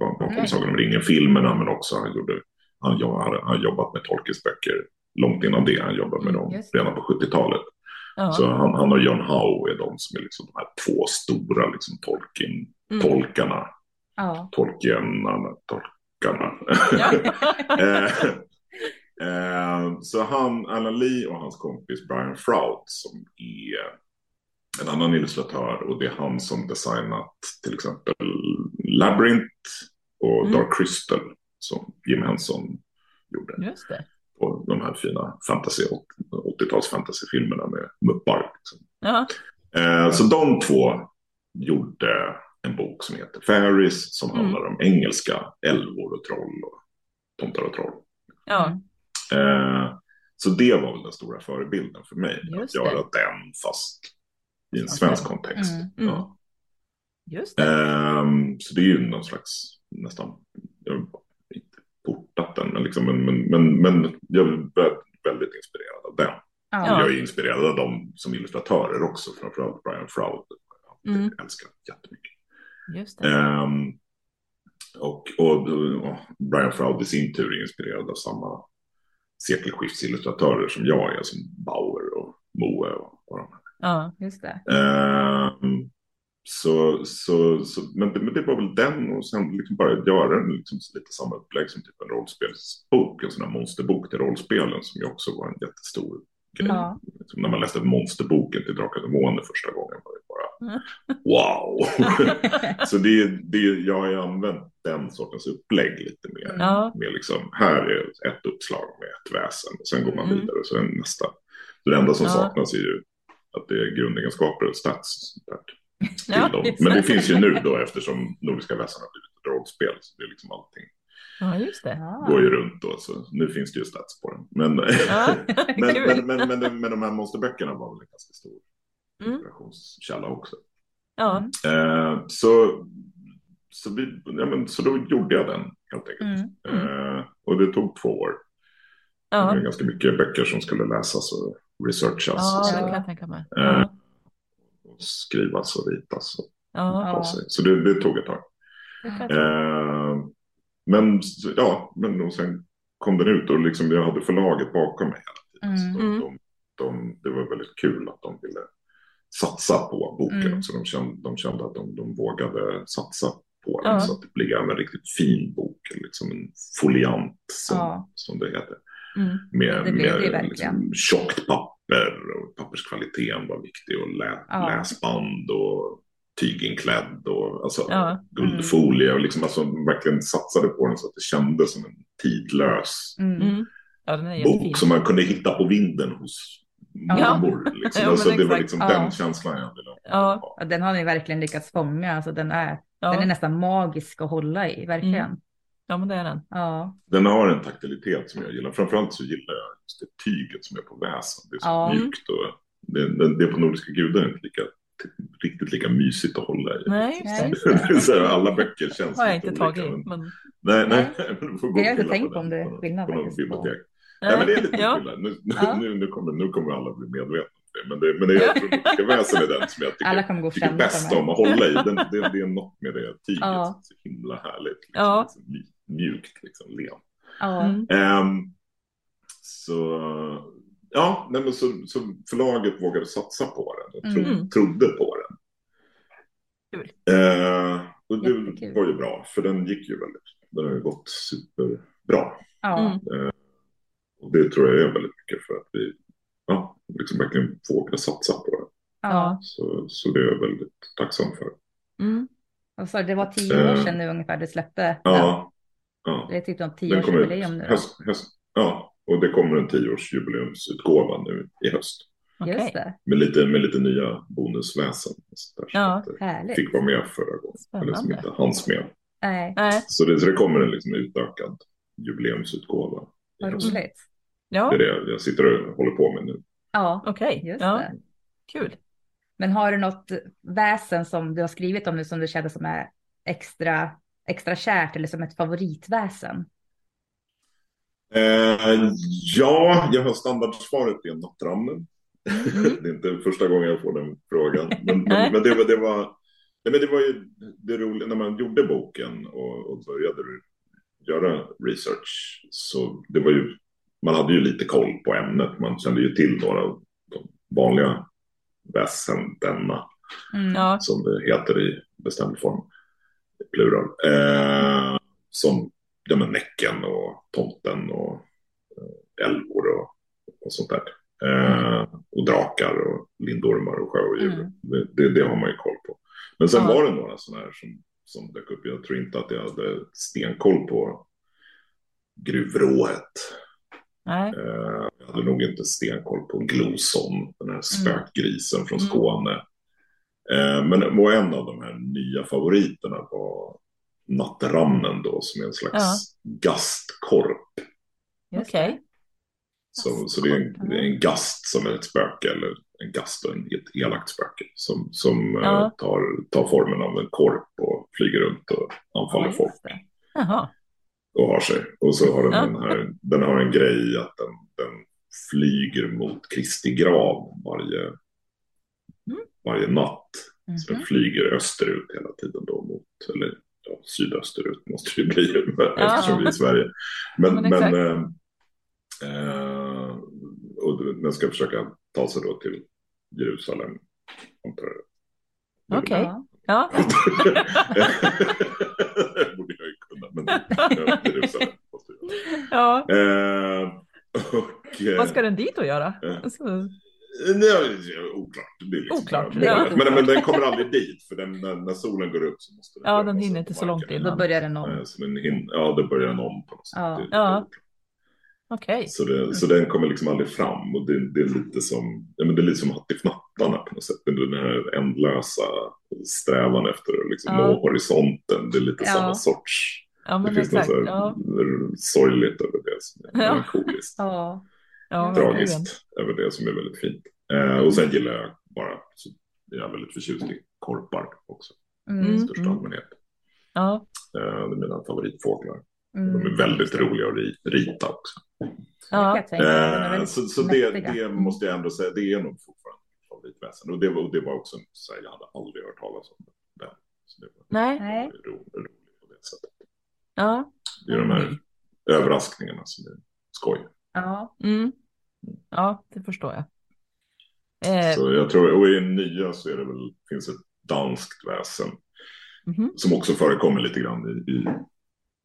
[SPEAKER 2] Bakom
[SPEAKER 1] Mm.
[SPEAKER 2] Sagan om ringen-filmerna men också han gjorde han, har jobbat med Tolkiens böcker långt innan det. Han jobbade med dem
[SPEAKER 1] just
[SPEAKER 2] redan på 70-talet.
[SPEAKER 3] Ja.
[SPEAKER 2] Så han, han och John Howe är de som är liksom de här två stora liksom Tolkien,
[SPEAKER 3] Mm.
[SPEAKER 2] tolkarna.
[SPEAKER 1] Ja.
[SPEAKER 2] Tolkienarna, tolkarna.
[SPEAKER 3] Ja.
[SPEAKER 2] eh, eh, så han, Alan Lee och hans kompis Brian Froud som är en annan illustratör och det är han som designat till exempel Labyrinth och
[SPEAKER 3] Mm.
[SPEAKER 2] Dark Crystal som Jim Henson gjorde
[SPEAKER 3] Just det.
[SPEAKER 2] på de här fina fantasy, 80-tals fantasyfilmerna med muppar. Liksom.
[SPEAKER 3] Ja.
[SPEAKER 2] Eh, så de två gjorde en bok som heter Fairies som
[SPEAKER 3] Mm.
[SPEAKER 2] handlar om engelska älvor och troll och tomtar och troll.
[SPEAKER 3] Ja.
[SPEAKER 2] Eh, så det var väl den stora förebilden för mig.
[SPEAKER 3] Just
[SPEAKER 2] att göra
[SPEAKER 3] det.
[SPEAKER 2] den fast i en
[SPEAKER 3] Okej.
[SPEAKER 2] svensk kontext.
[SPEAKER 1] Mm,
[SPEAKER 3] mm.
[SPEAKER 2] Ja.
[SPEAKER 3] Just det.
[SPEAKER 2] Ehm, så det är ju någon slags nästan, jag vet inte porta spelat den, men, liksom, men, men, men, men jag är väldigt inspirerad av den.
[SPEAKER 1] Ja.
[SPEAKER 2] Jag är inspirerad av dem som illustratörer också, framförallt Brian Froud. Jag
[SPEAKER 3] Mm.
[SPEAKER 2] älskar jättemycket.
[SPEAKER 3] Just det.
[SPEAKER 2] Ehm, och, och, och Brian Froud i sin tur är inspirerad av samma sekelskiftsillustratörer som jag är, som Bauer och Moe och, och de här.
[SPEAKER 3] Ja.
[SPEAKER 1] Just det.
[SPEAKER 2] Ehm, så, så, så, men, det, men det var väl den och sen liksom bara göra en, liksom, lite samma upplägg som typ en rollspelsbok, en sån här monsterbok till rollspelen som ju också var en jättestor grej.
[SPEAKER 1] Ja.
[SPEAKER 2] Liksom, när man läste monsterboken till Drakar och Demoner första gången var det bara
[SPEAKER 3] Mm.
[SPEAKER 2] wow. så det, det, jag har ju använt den sortens upplägg lite mer.
[SPEAKER 3] Ja.
[SPEAKER 2] Med liksom, här är ett uppslag med ett väsen och sen går man
[SPEAKER 3] Mm.
[SPEAKER 2] vidare och sen nästa. Så det enda som
[SPEAKER 3] Ja.
[SPEAKER 2] saknas är ju att det är grundegenskaper och stats där till
[SPEAKER 3] Ja,
[SPEAKER 2] Men det finns ju nu då eftersom Nordiska väsen har blivit ett rollspel. Så det är liksom allting
[SPEAKER 3] Ja, just det.
[SPEAKER 2] går ju
[SPEAKER 1] Ja.
[SPEAKER 2] runt då. Så nu finns det ju stats på den. Men,
[SPEAKER 3] Ja,
[SPEAKER 2] men, men, men, men, de- men de här monsterböckerna var väl en ganska stor
[SPEAKER 3] Mm.
[SPEAKER 2] inspirationskälla också.
[SPEAKER 3] Ja.
[SPEAKER 2] Eh, så, så, vi, ja, men, så då gjorde jag den helt enkelt.
[SPEAKER 1] Mm.
[SPEAKER 2] Eh, och det tog två år. Det var
[SPEAKER 3] Ja.
[SPEAKER 2] ganska mycket böcker som skulle läsas och researchas. och,
[SPEAKER 3] Ja,
[SPEAKER 2] så,
[SPEAKER 3] det kan jag tänka mig.
[SPEAKER 2] Eh. Skrivas och ritas och
[SPEAKER 3] Ja.
[SPEAKER 2] på
[SPEAKER 1] Ja.
[SPEAKER 2] sig. Så det, det tog ett tag.
[SPEAKER 3] det.
[SPEAKER 2] Eh, men ja, men och sen kom den ut och liksom jag hade förlaget bakom mig hela tiden. Så de,
[SPEAKER 3] Mm.
[SPEAKER 2] de, de, det var väldigt kul att de ville satsa på boken
[SPEAKER 1] Mm.
[SPEAKER 2] också. De kände, de kände att de, de vågade satsa på den
[SPEAKER 3] Ja.
[SPEAKER 2] så att det blev en riktigt fin bok. Liksom en foliant som,
[SPEAKER 1] Ja.
[SPEAKER 2] som det heter.
[SPEAKER 3] Mm.
[SPEAKER 2] Med,
[SPEAKER 1] Det blev det
[SPEAKER 2] med
[SPEAKER 1] verkligen.
[SPEAKER 2] liksom, tjockt papper och papperskvaliteten var viktig och lä,
[SPEAKER 1] Ja.
[SPEAKER 2] läsband och tyginklädd och alltså,
[SPEAKER 3] Ja.
[SPEAKER 2] guldfolie och liksom alltså, verkligen satsade på den så att det kändes som en tidlös
[SPEAKER 1] Mm.
[SPEAKER 3] Mm. Ja, den är jättefin.
[SPEAKER 2] bok som man kunde hitta på vinden hos
[SPEAKER 1] Ja.
[SPEAKER 2] mormor. Liksom.
[SPEAKER 3] Ja, men
[SPEAKER 2] alltså, det var liksom
[SPEAKER 1] Ja.
[SPEAKER 2] den känslan jag ville
[SPEAKER 3] Ja.
[SPEAKER 2] ha.
[SPEAKER 1] Ja, den har ni verkligen lyckats fånga. Alltså, den, är,
[SPEAKER 3] Ja.
[SPEAKER 1] den är nästan magisk att hålla i, verkligen.
[SPEAKER 3] Mm. Ja, men det är den.
[SPEAKER 1] Ja.
[SPEAKER 2] Den har en taktilitet som jag gillar. Framförallt så gillar jag just det tyget som är på väsen. Det är så
[SPEAKER 1] Ja.
[SPEAKER 2] mjukt och det, det, det på Nordiska gudar är inte lika, riktigt lika mysigt att hålla i.
[SPEAKER 3] Nej, det.
[SPEAKER 2] Det här, alla böcker känns
[SPEAKER 3] har jag inte
[SPEAKER 2] olika,
[SPEAKER 3] tagit
[SPEAKER 2] men-. Nej, nej.
[SPEAKER 1] Nej. Det har inte tänkt
[SPEAKER 2] på
[SPEAKER 1] om det är skillnad
[SPEAKER 2] på någon bibliotek. Nej, men det är lite
[SPEAKER 3] ja.
[SPEAKER 2] skillnad. Nu,
[SPEAKER 1] Ja.
[SPEAKER 2] nu, nu, kommer, nu kommer alla bli medvetna. Men det, men det är, Nordiska väsen är den som jag tycker
[SPEAKER 1] Alla kommer gå och
[SPEAKER 2] tycker bäst om att hålla i. Den, det, det är något med det tyget
[SPEAKER 1] Ja.
[SPEAKER 2] som är så himla härligt. Liksom,
[SPEAKER 3] Ja.
[SPEAKER 2] liksom, mjukt, liksom, len.
[SPEAKER 3] Mm.
[SPEAKER 2] Ehm, så ja, nej, men så, så förlaget vågade satsa på den och tro,
[SPEAKER 3] Mm.
[SPEAKER 2] trodde på den.
[SPEAKER 3] Kul.
[SPEAKER 2] Ehm, och det
[SPEAKER 1] Jättekul.
[SPEAKER 2] var ju bra, för den gick ju väldigt, den har ju gått superbra.
[SPEAKER 1] Ja.
[SPEAKER 3] Mm.
[SPEAKER 2] Och det tror jag är väldigt mycket för att vi ja, liksom verkligen vågade satsa på det.
[SPEAKER 1] Ja.
[SPEAKER 2] Så, så det är jag väldigt tacksam för.
[SPEAKER 3] Mm.
[SPEAKER 1] Och så det var tio år sedan nu ungefär det släppte.
[SPEAKER 2] Ja, ja.
[SPEAKER 1] Det är typ
[SPEAKER 2] kommer
[SPEAKER 1] tioårsjubileum nu.
[SPEAKER 2] höst, höst, ja, och det kommer en tioårsjubileumsutgåva nu i höst.
[SPEAKER 1] Just det.
[SPEAKER 2] Med lite, med lite nya bonusväsen. där,
[SPEAKER 3] Ja.
[SPEAKER 2] så
[SPEAKER 1] Härligt.
[SPEAKER 2] fick vara med förra gången. Eller som
[SPEAKER 3] Spännande.
[SPEAKER 2] inte hanns med.
[SPEAKER 1] Nej,
[SPEAKER 3] Nej.
[SPEAKER 2] Så det, så det kommer en liksom utökad jubileumsutgåva.
[SPEAKER 1] vad roligt.
[SPEAKER 3] Ja,
[SPEAKER 2] Det är det jag sitter och håller på med nu.
[SPEAKER 1] Ja,
[SPEAKER 3] okej.
[SPEAKER 1] just
[SPEAKER 3] Ja,
[SPEAKER 1] det.
[SPEAKER 3] kul.
[SPEAKER 1] Men har du något väsen som du har skrivit om nu som du känner som är extra, extra kärt eller som ett favoritväsen?
[SPEAKER 2] Eh, ja, jag har standardsvaret i nattramnen. det är inte första gången jag får den frågan. Men,
[SPEAKER 3] Mm.
[SPEAKER 2] Men, men det, var, det, var, nej, men det var ju det roliga när man gjorde boken och, och började göra research. Så det var ju, man hade ju lite koll på ämnet. Man kände ju till några av de vanliga väsen, denna,
[SPEAKER 1] Mm.
[SPEAKER 3] Ja,
[SPEAKER 2] som det heter i bestämd form, plural. Eh, som ja, men Näcken och Tomten och eh, älvor och, och sånt där. Eh, och drakar och lindormar och sjöodjur.
[SPEAKER 1] Mm.
[SPEAKER 2] Det, det, det har man ju koll på. Men sen
[SPEAKER 3] Ja.
[SPEAKER 2] var det några sådana här som, som dök upp. Jag tror inte att jag hade stenkoll på gruvrået.
[SPEAKER 3] nej.
[SPEAKER 2] Eh, jag hade nog inte stenkoll på Gloson, den här spökgrisen från
[SPEAKER 3] Mm.
[SPEAKER 2] Skåne. Eh, men och en av de här nya favoriterna var Nattramnen då, som är en slags
[SPEAKER 3] Ja.
[SPEAKER 2] gastkorp.
[SPEAKER 3] Okej.
[SPEAKER 1] det.
[SPEAKER 2] Så, så det, är en, en gast som är ett spöke, eller en gast och en, ett elakt spöke som, som eh,
[SPEAKER 3] Ja.
[SPEAKER 2] tar, tar formen av en korp och flyger runt och anfaller
[SPEAKER 1] Ja,
[SPEAKER 2] folk. och har sig. Och så har den
[SPEAKER 3] Ja.
[SPEAKER 2] den här, den har en grej att den, den flyger mot Kristi grav varje. Varje natt. Så den
[SPEAKER 1] Mhm.
[SPEAKER 2] flyger österut hela tiden då mot, eller ja, sydösterut måste det ju bli eftersom vi är i Sverige. Men,
[SPEAKER 3] Men
[SPEAKER 2] men, eh, eh, och den ska försöka ta sig då till Jerusalem. antar jag.
[SPEAKER 3] Okej.
[SPEAKER 1] Ja.
[SPEAKER 3] Ja.
[SPEAKER 2] det borde jag ju kunna, men ja, Jerusalem måste jag.
[SPEAKER 3] ja.
[SPEAKER 2] Eh, och, eh,
[SPEAKER 3] Vad ska den dit att göra?
[SPEAKER 2] Ja. Nej, oklart. Det är liksom
[SPEAKER 3] Oklart, ja.
[SPEAKER 2] Men, men den kommer aldrig dit, för den, när, när solen går upp så måste den
[SPEAKER 3] Ja, den hinner inte så långt innan.
[SPEAKER 1] Då börjar den om.
[SPEAKER 2] Eh, Så den hin- ja, då börjar den om på något sätt.
[SPEAKER 1] Ja.
[SPEAKER 3] Ja. Okej.
[SPEAKER 2] Så, det, så den kommer liksom aldrig fram och det, det är lite som, ja, men det är lite som Hattifnattarna på något sätt. Den här ändlösa strävan efter att liksom
[SPEAKER 3] Ja.
[SPEAKER 2] nå horisonten. Det är lite
[SPEAKER 1] Ja.
[SPEAKER 2] samma sorts.
[SPEAKER 3] Ja, men
[SPEAKER 2] det finns något
[SPEAKER 3] exakt.
[SPEAKER 2] så här
[SPEAKER 3] Ja.
[SPEAKER 2] sorgligt över det som är
[SPEAKER 3] Ja.
[SPEAKER 2] melankoliskt.
[SPEAKER 1] Ja.
[SPEAKER 3] Ja.
[SPEAKER 2] Tragiskt över det som är väldigt fint. Eh, och sen gillar jag bara, så jag är väldigt förtjust i korpar också i
[SPEAKER 1] Mm.
[SPEAKER 3] Mm.
[SPEAKER 2] största allmänhet.
[SPEAKER 3] Ja.
[SPEAKER 2] Eh, det är mina favoritfåglar.
[SPEAKER 1] Mm.
[SPEAKER 2] De är väldigt roliga att ri- rita också.
[SPEAKER 3] Ja.
[SPEAKER 2] Eh, så så det, det måste jag ändå säga, det är nog fortfarande mitt favoritväsen. Och det var, och det var också en så här, jag hade aldrig hört talas om den. Så det var
[SPEAKER 3] Nej.
[SPEAKER 1] Nej.
[SPEAKER 2] ro, roligt på det sättet.
[SPEAKER 3] Ja.
[SPEAKER 2] Det är de här överraskningarna som är skoj.
[SPEAKER 1] Ja.
[SPEAKER 3] Mm. Ja, det förstår jag. Eh,
[SPEAKER 2] Så jag tror, och i nya så är det väl, finns ett danskt väsen
[SPEAKER 3] mhm.
[SPEAKER 2] som också förekommer lite grann i, i,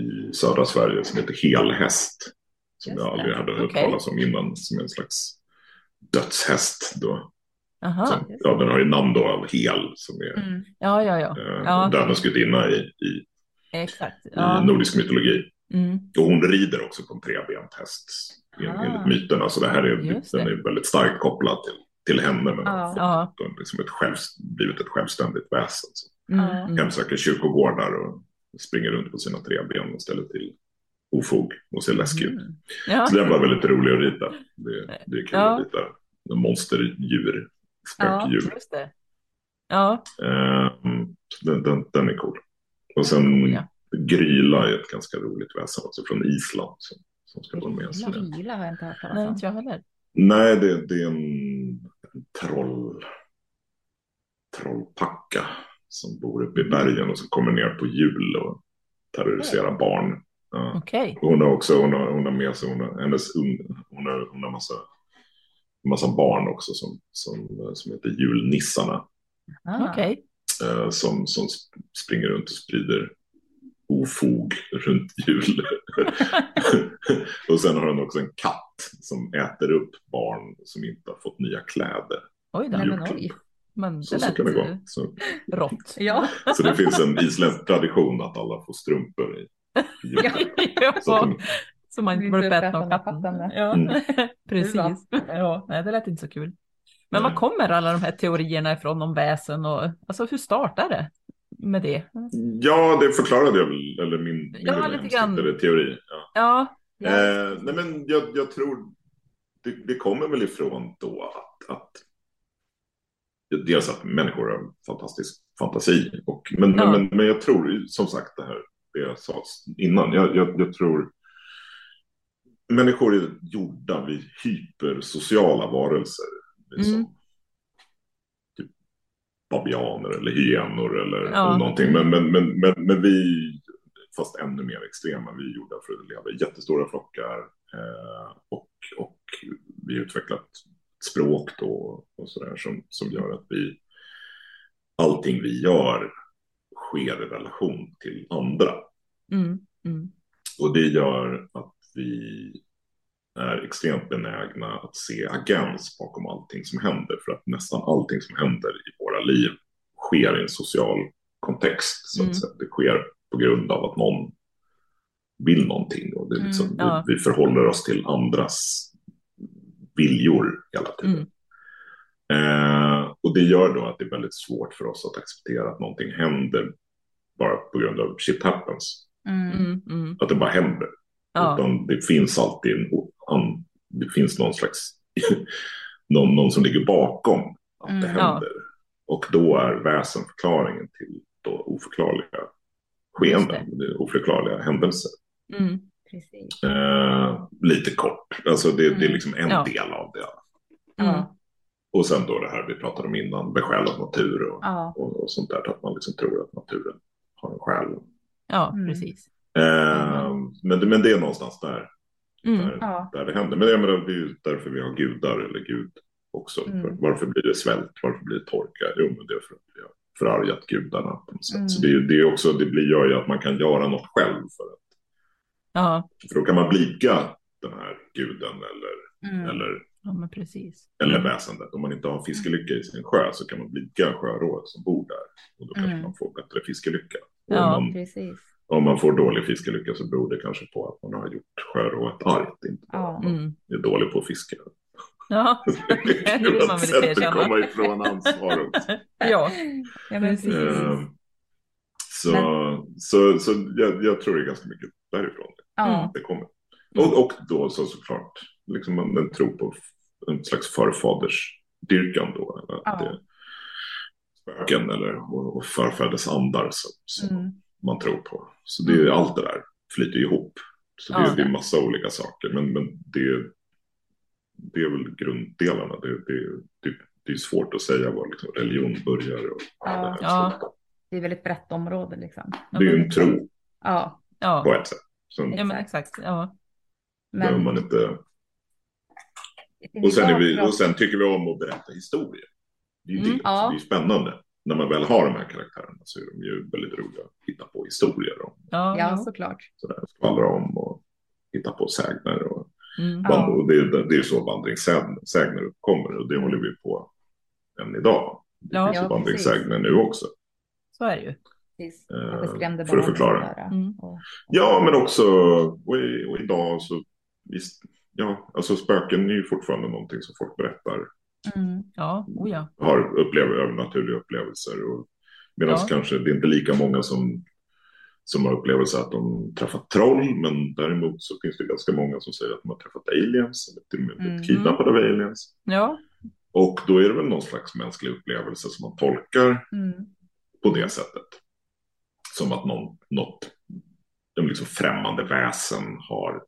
[SPEAKER 2] i södra Sverige som heter helhäst. Som
[SPEAKER 1] Just
[SPEAKER 2] jag aldrig
[SPEAKER 1] det.
[SPEAKER 2] hade hört
[SPEAKER 3] Okej.
[SPEAKER 2] talas om innan som en slags dödshäst. Då.
[SPEAKER 3] Aha.
[SPEAKER 2] Som, ja, den har ju namn då av hel som är
[SPEAKER 1] Mm.
[SPEAKER 3] Ja, ja, ja.
[SPEAKER 2] eh,
[SPEAKER 3] Ja.
[SPEAKER 2] dödens gudinna i, i,
[SPEAKER 3] Exakt.
[SPEAKER 2] i
[SPEAKER 3] Ja.
[SPEAKER 2] nordisk mytologi.
[SPEAKER 3] Mm.
[SPEAKER 2] Och hon rider också på en trebent häst en-
[SPEAKER 1] Ah.
[SPEAKER 2] enligt myterna. Så det här är, den är väldigt starkt kopplad till, till henne. Men
[SPEAKER 1] Ja.
[SPEAKER 2] har fått
[SPEAKER 3] Ja.
[SPEAKER 2] då liksom ett själv, blivit ett självständigt väsen. Så
[SPEAKER 3] Mm.
[SPEAKER 1] Ja.
[SPEAKER 3] Mm.
[SPEAKER 2] hemsöker kyrkogårdar och springer runt på sina tre ben och ställer till ofog och ser läskig ut.
[SPEAKER 1] Mm.
[SPEAKER 3] Ja.
[SPEAKER 2] Så den var väldigt rolig att rita. Det, det är kul
[SPEAKER 3] Ja.
[SPEAKER 2] att rita monsterdjur, spökdjur.
[SPEAKER 3] Just det. Ja.
[SPEAKER 2] Ehm, så den, den, den är cool. Och sen
[SPEAKER 3] cool, ja.
[SPEAKER 2] Gryla är ett ganska roligt väsen också från Island som, som ska vara med.
[SPEAKER 1] Gila har jag inte hört talas
[SPEAKER 3] Nej,
[SPEAKER 1] om.
[SPEAKER 3] inte jag heller.
[SPEAKER 2] Nej, det, det är en, en troll, trollpacka som bor uppe i bergen och som kommer ner på jul och terroriserar barn. Ja. Och Hon har också, hon har, hon har med sig, hon har, hennes un, hon har, hon har massa, massa barn också som, som, som heter julnissarna.
[SPEAKER 1] Ah.
[SPEAKER 3] Okej.
[SPEAKER 2] Eh, som, som sp- springer runt och sprider ofog runt jul. och sen har hon också en katt som äter upp barn som inte har fått nya kläder.
[SPEAKER 3] Oj då.
[SPEAKER 1] Men oj.
[SPEAKER 3] Men
[SPEAKER 2] Så,
[SPEAKER 3] det
[SPEAKER 2] så kan det gå. Så,
[SPEAKER 3] rått.
[SPEAKER 1] Ja.
[SPEAKER 2] så det finns en isländsk tradition att alla får strumpor i, i julklapp. Så att
[SPEAKER 3] ja.
[SPEAKER 2] de,
[SPEAKER 3] Så man inte blir uppäten av katten. Ja,
[SPEAKER 2] Mm.
[SPEAKER 3] precis. Ja, nej, det lät inte så kul. Men var
[SPEAKER 2] Nej.
[SPEAKER 3] kommer alla de här teorierna ifrån om väsen och alltså hur startar det med det?
[SPEAKER 2] ja, det förklarade jag väl, eller min, min
[SPEAKER 3] Ja, lite grann.
[SPEAKER 2] eller teori. Ja.
[SPEAKER 3] Ja,
[SPEAKER 2] Eh, nej men jag, jag tror det, det kommer väl ifrån då att, att dels att människor har fantastisk fantasi. Och, men,
[SPEAKER 3] Ja.
[SPEAKER 2] men, men jag tror som sagt det här det jag sa innan. Jag, jag, jag tror människor är gjorda vid hypersociala varelser. Är
[SPEAKER 3] Mm.
[SPEAKER 2] Babianer eller hyenor eller
[SPEAKER 3] Ja.
[SPEAKER 2] någonting. Men, men, men, men, men vi, fast ännu mer extrema, vi är gjorda för att leva i jättestora flockar. Eh, och, och vi har utvecklat språk då och sådär som, som gör att vi allting vi gör sker i relation till andra.
[SPEAKER 3] mm, mm,
[SPEAKER 2] Och det gör att vi är extremt benägna att se agens bakom allting som händer. För att nästan allting som händer i våra liv sker i en social kontext. Så att
[SPEAKER 3] Mm.
[SPEAKER 2] säga. Det sker på grund av att någon vill någonting. Och det är liksom,
[SPEAKER 1] Mm,
[SPEAKER 3] ja.
[SPEAKER 2] vi, vi förhåller oss till andras viljor hela tiden.
[SPEAKER 3] mm,
[SPEAKER 2] Eh, och det gör då att det är väldigt svårt för oss att acceptera att någonting händer bara på grund av shit happens.
[SPEAKER 1] Mm.
[SPEAKER 3] mm, mm.
[SPEAKER 2] Att det bara händer.
[SPEAKER 3] Ja,
[SPEAKER 2] Utan det finns alltid en, an, det finns någon slags, någon, någon som ligger bakom att det
[SPEAKER 1] Mm,
[SPEAKER 3] ja.
[SPEAKER 2] händer. Och då är väsenförklaringen till då oförklarliga skeenden, det. oförklarliga händelser.
[SPEAKER 3] Mm.
[SPEAKER 2] Eh, lite kort. Alltså det, det är liksom en
[SPEAKER 3] Ja.
[SPEAKER 2] del av det.
[SPEAKER 3] Mm.
[SPEAKER 1] Ja.
[SPEAKER 2] Och sen då det här vi pratade om innan, besjälad natur och,
[SPEAKER 1] Ja.
[SPEAKER 2] och, och sånt där. Att man liksom tror att naturen har en själ.
[SPEAKER 3] Ja,
[SPEAKER 1] Mm.
[SPEAKER 3] precis.
[SPEAKER 2] Eh, men, det- men det är någonstans där,
[SPEAKER 3] Mm.
[SPEAKER 2] där,
[SPEAKER 1] Ja.
[SPEAKER 2] där det händer. Men det är ju därför vi har gudar eller gud också.
[SPEAKER 1] Mm.
[SPEAKER 2] För varför blir det svält? Varför blir det torka? Jo, men det är för att vi har förargat gudarna på något sätt.
[SPEAKER 1] Mm.
[SPEAKER 2] Så det, är ju- det, är också, det blir, gör ju att man kan göra något själv. För, att,
[SPEAKER 3] Ja,
[SPEAKER 2] för då kan man blidka den här guden eller,
[SPEAKER 1] Mm.
[SPEAKER 2] eller,
[SPEAKER 3] ja men precis.
[SPEAKER 2] eller
[SPEAKER 3] Mm.
[SPEAKER 2] väsendet. Om man inte har fiskelycka i sin sjö så kan man blidka sjörået som bor där. Och då kanske
[SPEAKER 1] Mm.
[SPEAKER 2] man får bättre fiskelycka. Och
[SPEAKER 3] Ja.
[SPEAKER 2] man,
[SPEAKER 1] Precis.
[SPEAKER 2] Om man får dålig fiskelycka så beror det kanske på att man har gjort sjörået argt. Inte
[SPEAKER 1] Ja.
[SPEAKER 2] man
[SPEAKER 3] Mm.
[SPEAKER 2] är dålig på att fiska.
[SPEAKER 3] Ja, det
[SPEAKER 2] Kul
[SPEAKER 3] man
[SPEAKER 2] att
[SPEAKER 3] väl
[SPEAKER 2] sätt att komma ifrån ansvar också.
[SPEAKER 3] ja.
[SPEAKER 1] Ja, men
[SPEAKER 3] Precis.
[SPEAKER 2] Eh, Så, så, så jag, jag tror det är ganska mycket därifrån
[SPEAKER 1] Ja.
[SPEAKER 2] det kommer. Och, och då så såklart liksom en, en tro på en slags förfadersdyrkan då. Eller att
[SPEAKER 1] Ja.
[SPEAKER 2] det är spöken eller och, och förfäders andar som, som
[SPEAKER 1] Mm.
[SPEAKER 2] Man tror på. Så det är
[SPEAKER 3] Mm.
[SPEAKER 2] allt det där flyter ihop. Så det,
[SPEAKER 3] Ja.
[SPEAKER 2] är- det är massa olika saker. Men, men det, det är väl grunddelarna. Det, det, det, det är svårt att säga var liksom religion börjar. Och
[SPEAKER 1] Ja.
[SPEAKER 2] det, här
[SPEAKER 3] Ja.
[SPEAKER 1] Det är väldigt brett område liksom.
[SPEAKER 3] Ja,
[SPEAKER 2] det är ju en tro
[SPEAKER 1] Ja.
[SPEAKER 3] Ja,
[SPEAKER 2] på ett sätt. Sen
[SPEAKER 3] ja men exakt. Ja.
[SPEAKER 2] behöver
[SPEAKER 1] Men,
[SPEAKER 2] man inte... Och sen, är vi, och sen tycker vi om att berätta historier. Det är ju
[SPEAKER 3] Mm,
[SPEAKER 2] det.
[SPEAKER 1] ja.
[SPEAKER 2] Det är spännande. När man väl har de här karaktärerna så är de ju väldigt roliga att hitta på historier om.
[SPEAKER 3] Ja,
[SPEAKER 1] Ja, såklart.
[SPEAKER 2] Sådär, skvallra om och hitta på sägner. Och,
[SPEAKER 3] Mm.
[SPEAKER 1] Ja.
[SPEAKER 2] och det, är- det är så vandringssägner uppkommer och det håller vi på än idag. Det
[SPEAKER 3] Ja.
[SPEAKER 2] finns
[SPEAKER 1] Ja,
[SPEAKER 2] vandringssägner nu också.
[SPEAKER 3] Så är det ju.
[SPEAKER 2] Eh,
[SPEAKER 1] det
[SPEAKER 2] för att förklara.
[SPEAKER 3] Mm.
[SPEAKER 1] och-
[SPEAKER 2] Ja, men också och, i, och idag så visst, ja, alltså spöken är ju fortfarande någonting som folk berättar
[SPEAKER 1] Mm.
[SPEAKER 3] Ja, oh ja.
[SPEAKER 2] har upplever övernaturliga upplevelser. Och, medan
[SPEAKER 3] Ja.
[SPEAKER 2] kanske det är inte lika många som, som har upplevelser att de träffat troll. Men däremot så finns det ganska många som säger att de har träffat aliens. Eller till och med blivit
[SPEAKER 1] Mm.
[SPEAKER 2] kidnappade av aliens.
[SPEAKER 3] Ja,
[SPEAKER 2] Och då är det väl någon slags mänsklig upplevelse som man tolkar
[SPEAKER 1] Mm.
[SPEAKER 2] på det sättet. Som att någon, något liksom främmande väsen har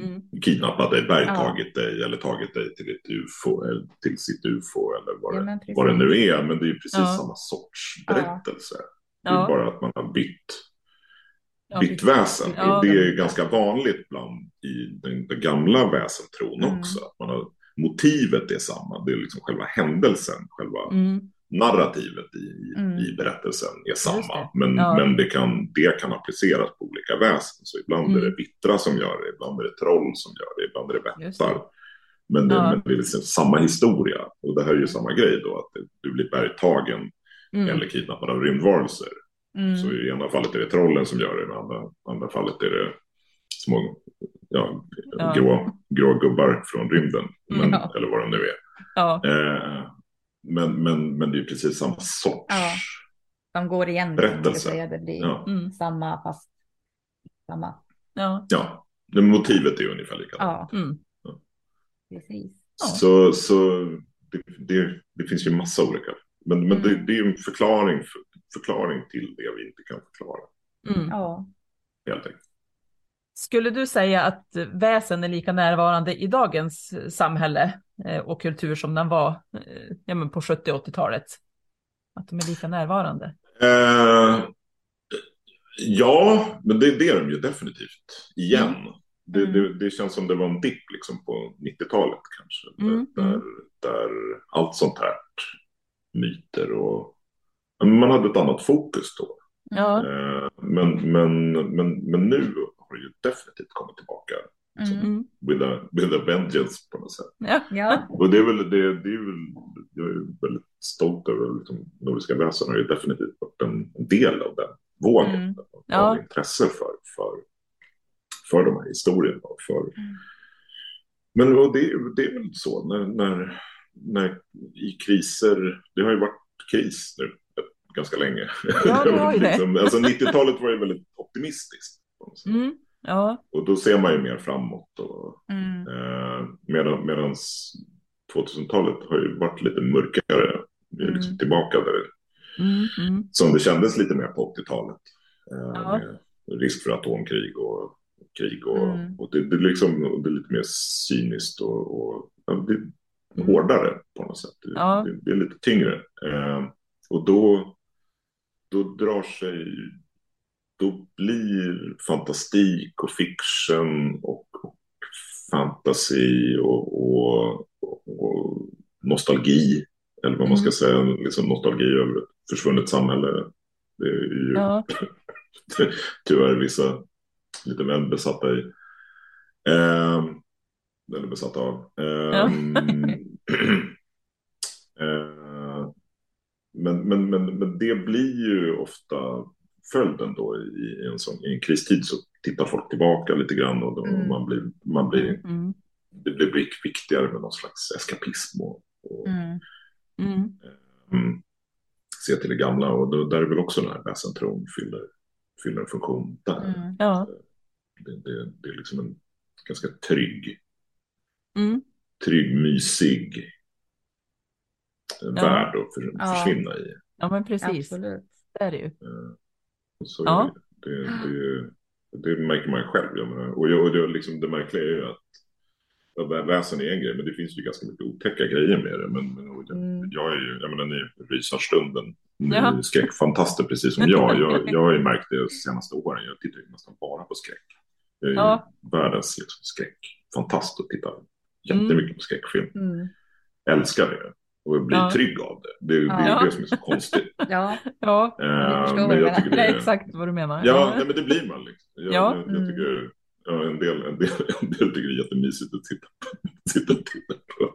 [SPEAKER 3] mm.
[SPEAKER 2] kidnappat dig, bergtagit
[SPEAKER 1] Ja.
[SPEAKER 2] dig eller tagit dig till, ett UFO, eller till sitt UFO eller vad,
[SPEAKER 1] Ja,
[SPEAKER 2] det, vad det nu är. Men det är ju precis
[SPEAKER 3] Ja.
[SPEAKER 2] samma sorts berättelse. Det är bara att man har bytt, bytt väsen. Och det är ganska vanligt bland i den, den gamla väsentron
[SPEAKER 1] Mm.
[SPEAKER 2] också. Att man har, motivet är samma, det är liksom själva händelsen, själva
[SPEAKER 3] Mm.
[SPEAKER 2] Narrativet i,
[SPEAKER 1] Mm.
[SPEAKER 2] i berättelsen är samma. Men,
[SPEAKER 3] Ja.
[SPEAKER 2] men det, kan, det kan appliceras på olika väsen. Så ibland är
[SPEAKER 3] Mm.
[SPEAKER 2] det vittra som gör det, ibland är det troll som gör det, ibland är det vättar. Men det,
[SPEAKER 3] Ja.
[SPEAKER 2] men det är liksom samma historia. Och det här är ju samma grej då, att du blir bergtagen
[SPEAKER 3] Mm.
[SPEAKER 2] eller kidnappad av rymdvarelser.
[SPEAKER 1] Mm.
[SPEAKER 2] Så i ena fallet är det trollen som gör det, i det andra, andra fallet är det små ja,
[SPEAKER 3] Ja.
[SPEAKER 2] grå, grå gubbar från rymden. Men. Eller vad de nu är. Eh, men, men, men det är precis samma sorts.
[SPEAKER 1] Ja. De går igen.
[SPEAKER 2] Berättelse.
[SPEAKER 1] säga. Det blir
[SPEAKER 2] Ja.
[SPEAKER 3] mm.
[SPEAKER 1] samma fast samma.
[SPEAKER 3] ja.
[SPEAKER 2] Ja, det motivet är ungefär likadant.
[SPEAKER 1] Ja,
[SPEAKER 3] Mm.
[SPEAKER 1] precis.
[SPEAKER 3] Ja.
[SPEAKER 2] Så, så det, det, det finns ju massa olika. Men, men det,
[SPEAKER 1] Mm.
[SPEAKER 2] det är ju en förklaring, för, förklaring till det vi inte kan förklara.
[SPEAKER 3] Mm.
[SPEAKER 1] Ja.
[SPEAKER 2] Helt enkelt.
[SPEAKER 3] Skulle du säga att väsen är lika närvarande i dagens samhälle och kultur som den var eh, ja, men på 70 och 80-talet? Att de är lika närvarande?
[SPEAKER 2] Eh, ja, men det, det är de ju definitivt. Igen. Det,
[SPEAKER 1] Mm.
[SPEAKER 2] det, det känns som det var en dipp liksom på 90-talet kanske.
[SPEAKER 3] Mm,
[SPEAKER 2] Där,
[SPEAKER 3] mm.
[SPEAKER 2] där allt sånt här, myter och... Man hade ett annat fokus då.
[SPEAKER 3] Ja,
[SPEAKER 2] Eh, men, men, men, men nu har det ju definitivt kommit tillbaka.
[SPEAKER 1] Mm.
[SPEAKER 3] mm.
[SPEAKER 2] With a, with a vengeance på något sätt.
[SPEAKER 3] ja.
[SPEAKER 1] Ja.
[SPEAKER 2] Och det är väl, det, det är väl, jag är väldigt stolt över liksom, Nordiska väsen har ju definitivt varit en en del av den vågen.
[SPEAKER 1] Mm.
[SPEAKER 2] Av
[SPEAKER 3] Ja.
[SPEAKER 2] intresse för, för, för de här historierna. Och för...
[SPEAKER 1] Mm.
[SPEAKER 2] Men och det, är- det är väl så när, när, när i kriser, det har ju varit kris nu ganska länge.
[SPEAKER 3] Ja, det har ju det.
[SPEAKER 2] liksom, alltså 90-talet var ju väldigt optimistiskt. på något sätt.
[SPEAKER 3] Mm. Ja.
[SPEAKER 2] Och då ser man ju mer framåt. Och,
[SPEAKER 1] Mm.
[SPEAKER 2] Eh, medan, medans 2000-talet har ju varit lite mörkare. Vi är liksom
[SPEAKER 1] Mm.
[SPEAKER 2] tillbaka där,
[SPEAKER 3] Mm. Mm.
[SPEAKER 2] som det kändes lite mer på 80-talet. Eh,
[SPEAKER 3] Ja.
[SPEAKER 2] risk för atomkrig och krig och,
[SPEAKER 1] Mm.
[SPEAKER 2] och det, det, är liksom, det är lite mer cyniskt och, och det är
[SPEAKER 1] Mm.
[SPEAKER 2] hårdare på något sätt. Det,
[SPEAKER 3] Ja.
[SPEAKER 2] det, det är lite tyngre. Eh, och då, då drar sig, då blir fantastik och fiction och, och fantasy och, och, och nostalgi, eller vad man ska
[SPEAKER 3] Mm.
[SPEAKER 2] säga, liksom nostalgi över ett försvunnet samhälle. Det är ju
[SPEAKER 3] Ja,
[SPEAKER 2] tyvärr vissa lite väl besatta i. Eh, eller besatta av. Eh, eh, men, men, men, men det blir ju ofta följden då i, en, sån, i en kristid så tittar folk tillbaka lite grann och då
[SPEAKER 1] Mm.
[SPEAKER 2] man blir, man blir,
[SPEAKER 3] mm,
[SPEAKER 2] det blir viktigare med någon slags eskapism och, och
[SPEAKER 1] Mm.
[SPEAKER 3] mm,
[SPEAKER 2] mm, se till det gamla och då, där är väl också den här väsentron fyller, fyller en funktion där.
[SPEAKER 1] Mm.
[SPEAKER 3] ja,
[SPEAKER 2] Det, det, det är liksom en ganska trygg,
[SPEAKER 3] mm,
[SPEAKER 2] trygg, mysig eh,
[SPEAKER 3] Ja.
[SPEAKER 2] värld att för,
[SPEAKER 1] Ja.
[SPEAKER 2] försvinna i.
[SPEAKER 3] ja men precis.
[SPEAKER 1] Absolut.
[SPEAKER 3] Det är det ju.
[SPEAKER 2] Så
[SPEAKER 3] Ja.
[SPEAKER 2] det, det, det, märker man ju själv. Jag menar, och jag, och det, liksom, det märkliga är ju att ja, väsen är en grej, men det finns ju ganska mycket otäcka grejer med det. Men, men jag,
[SPEAKER 1] Mm.
[SPEAKER 2] jag är ju, jag menar ni rysar stunden. Ni
[SPEAKER 3] Ja.
[SPEAKER 2] skräckfantaster precis som jag. jag. Jag har ju märkt det de senaste åren. Jag tittar ju nästan bara på skräck. Jag är
[SPEAKER 3] Ja.
[SPEAKER 2] världens liksom, skräckfantast och tittar jättemycket på skräckfilm.
[SPEAKER 1] Mm.
[SPEAKER 2] Älskar det. Och jag blir
[SPEAKER 3] Ja.
[SPEAKER 2] trygg av det. Det, det är
[SPEAKER 3] Ja.
[SPEAKER 2] det som är så konstigt.
[SPEAKER 1] Ja,
[SPEAKER 3] Ja,
[SPEAKER 2] Eh,
[SPEAKER 1] Jag förstår
[SPEAKER 2] men jag tycker
[SPEAKER 3] det
[SPEAKER 2] det
[SPEAKER 3] är
[SPEAKER 2] är
[SPEAKER 3] exakt vad du menar.
[SPEAKER 2] Ja, nej, men det blir man. Liksom. Jag,
[SPEAKER 3] Ja.
[SPEAKER 2] jag, jag
[SPEAKER 1] Mm.
[SPEAKER 2] tycker ja, en, del, en, del, en del tycker det är jättemysigt att titta, sitta och titta på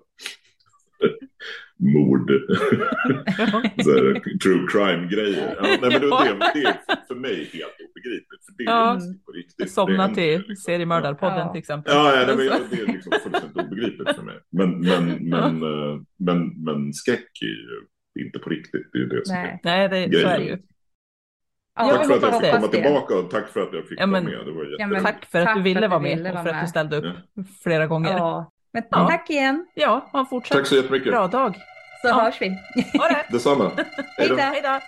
[SPEAKER 2] mord, så här, true crime-grejer. Ja, nej, men det, det, det är för mig helt obegripligt. För det är
[SPEAKER 3] Ja.
[SPEAKER 2] på riktigt. Det
[SPEAKER 3] Somna till
[SPEAKER 2] liksom.
[SPEAKER 3] seriemördarpodden
[SPEAKER 1] Ja.
[SPEAKER 3] till exempel.
[SPEAKER 2] Ja, ja nej, men
[SPEAKER 3] Alltså.
[SPEAKER 2] det är liksom fullständigt obegripligt för mig. Men, men, men, eh, men, men skräck är ju inte på riktigt. Det är ju det som är
[SPEAKER 1] nej.
[SPEAKER 3] Nej, det, så är det ju.
[SPEAKER 1] Ja,
[SPEAKER 3] jag
[SPEAKER 2] Tack för att jag fick
[SPEAKER 3] det.
[SPEAKER 2] komma tillbaka och tack för att jag fick
[SPEAKER 3] Ja, men-
[SPEAKER 2] vara med. Det var
[SPEAKER 1] Ja, men-
[SPEAKER 3] Tack för att
[SPEAKER 1] Tack
[SPEAKER 3] du ville vara
[SPEAKER 1] du
[SPEAKER 3] med och för att du ställde upp
[SPEAKER 2] Ja.
[SPEAKER 3] flera gånger. Ja,
[SPEAKER 1] Ja, men
[SPEAKER 3] Ja.
[SPEAKER 1] tack igen.
[SPEAKER 3] ha en fortsatt
[SPEAKER 2] Tack så jättemycket.
[SPEAKER 3] bra dag.
[SPEAKER 1] Så
[SPEAKER 3] Ja.
[SPEAKER 1] hörs vi.
[SPEAKER 3] Ha det!
[SPEAKER 2] Detsamma.
[SPEAKER 1] Hej då.
[SPEAKER 3] Hej då!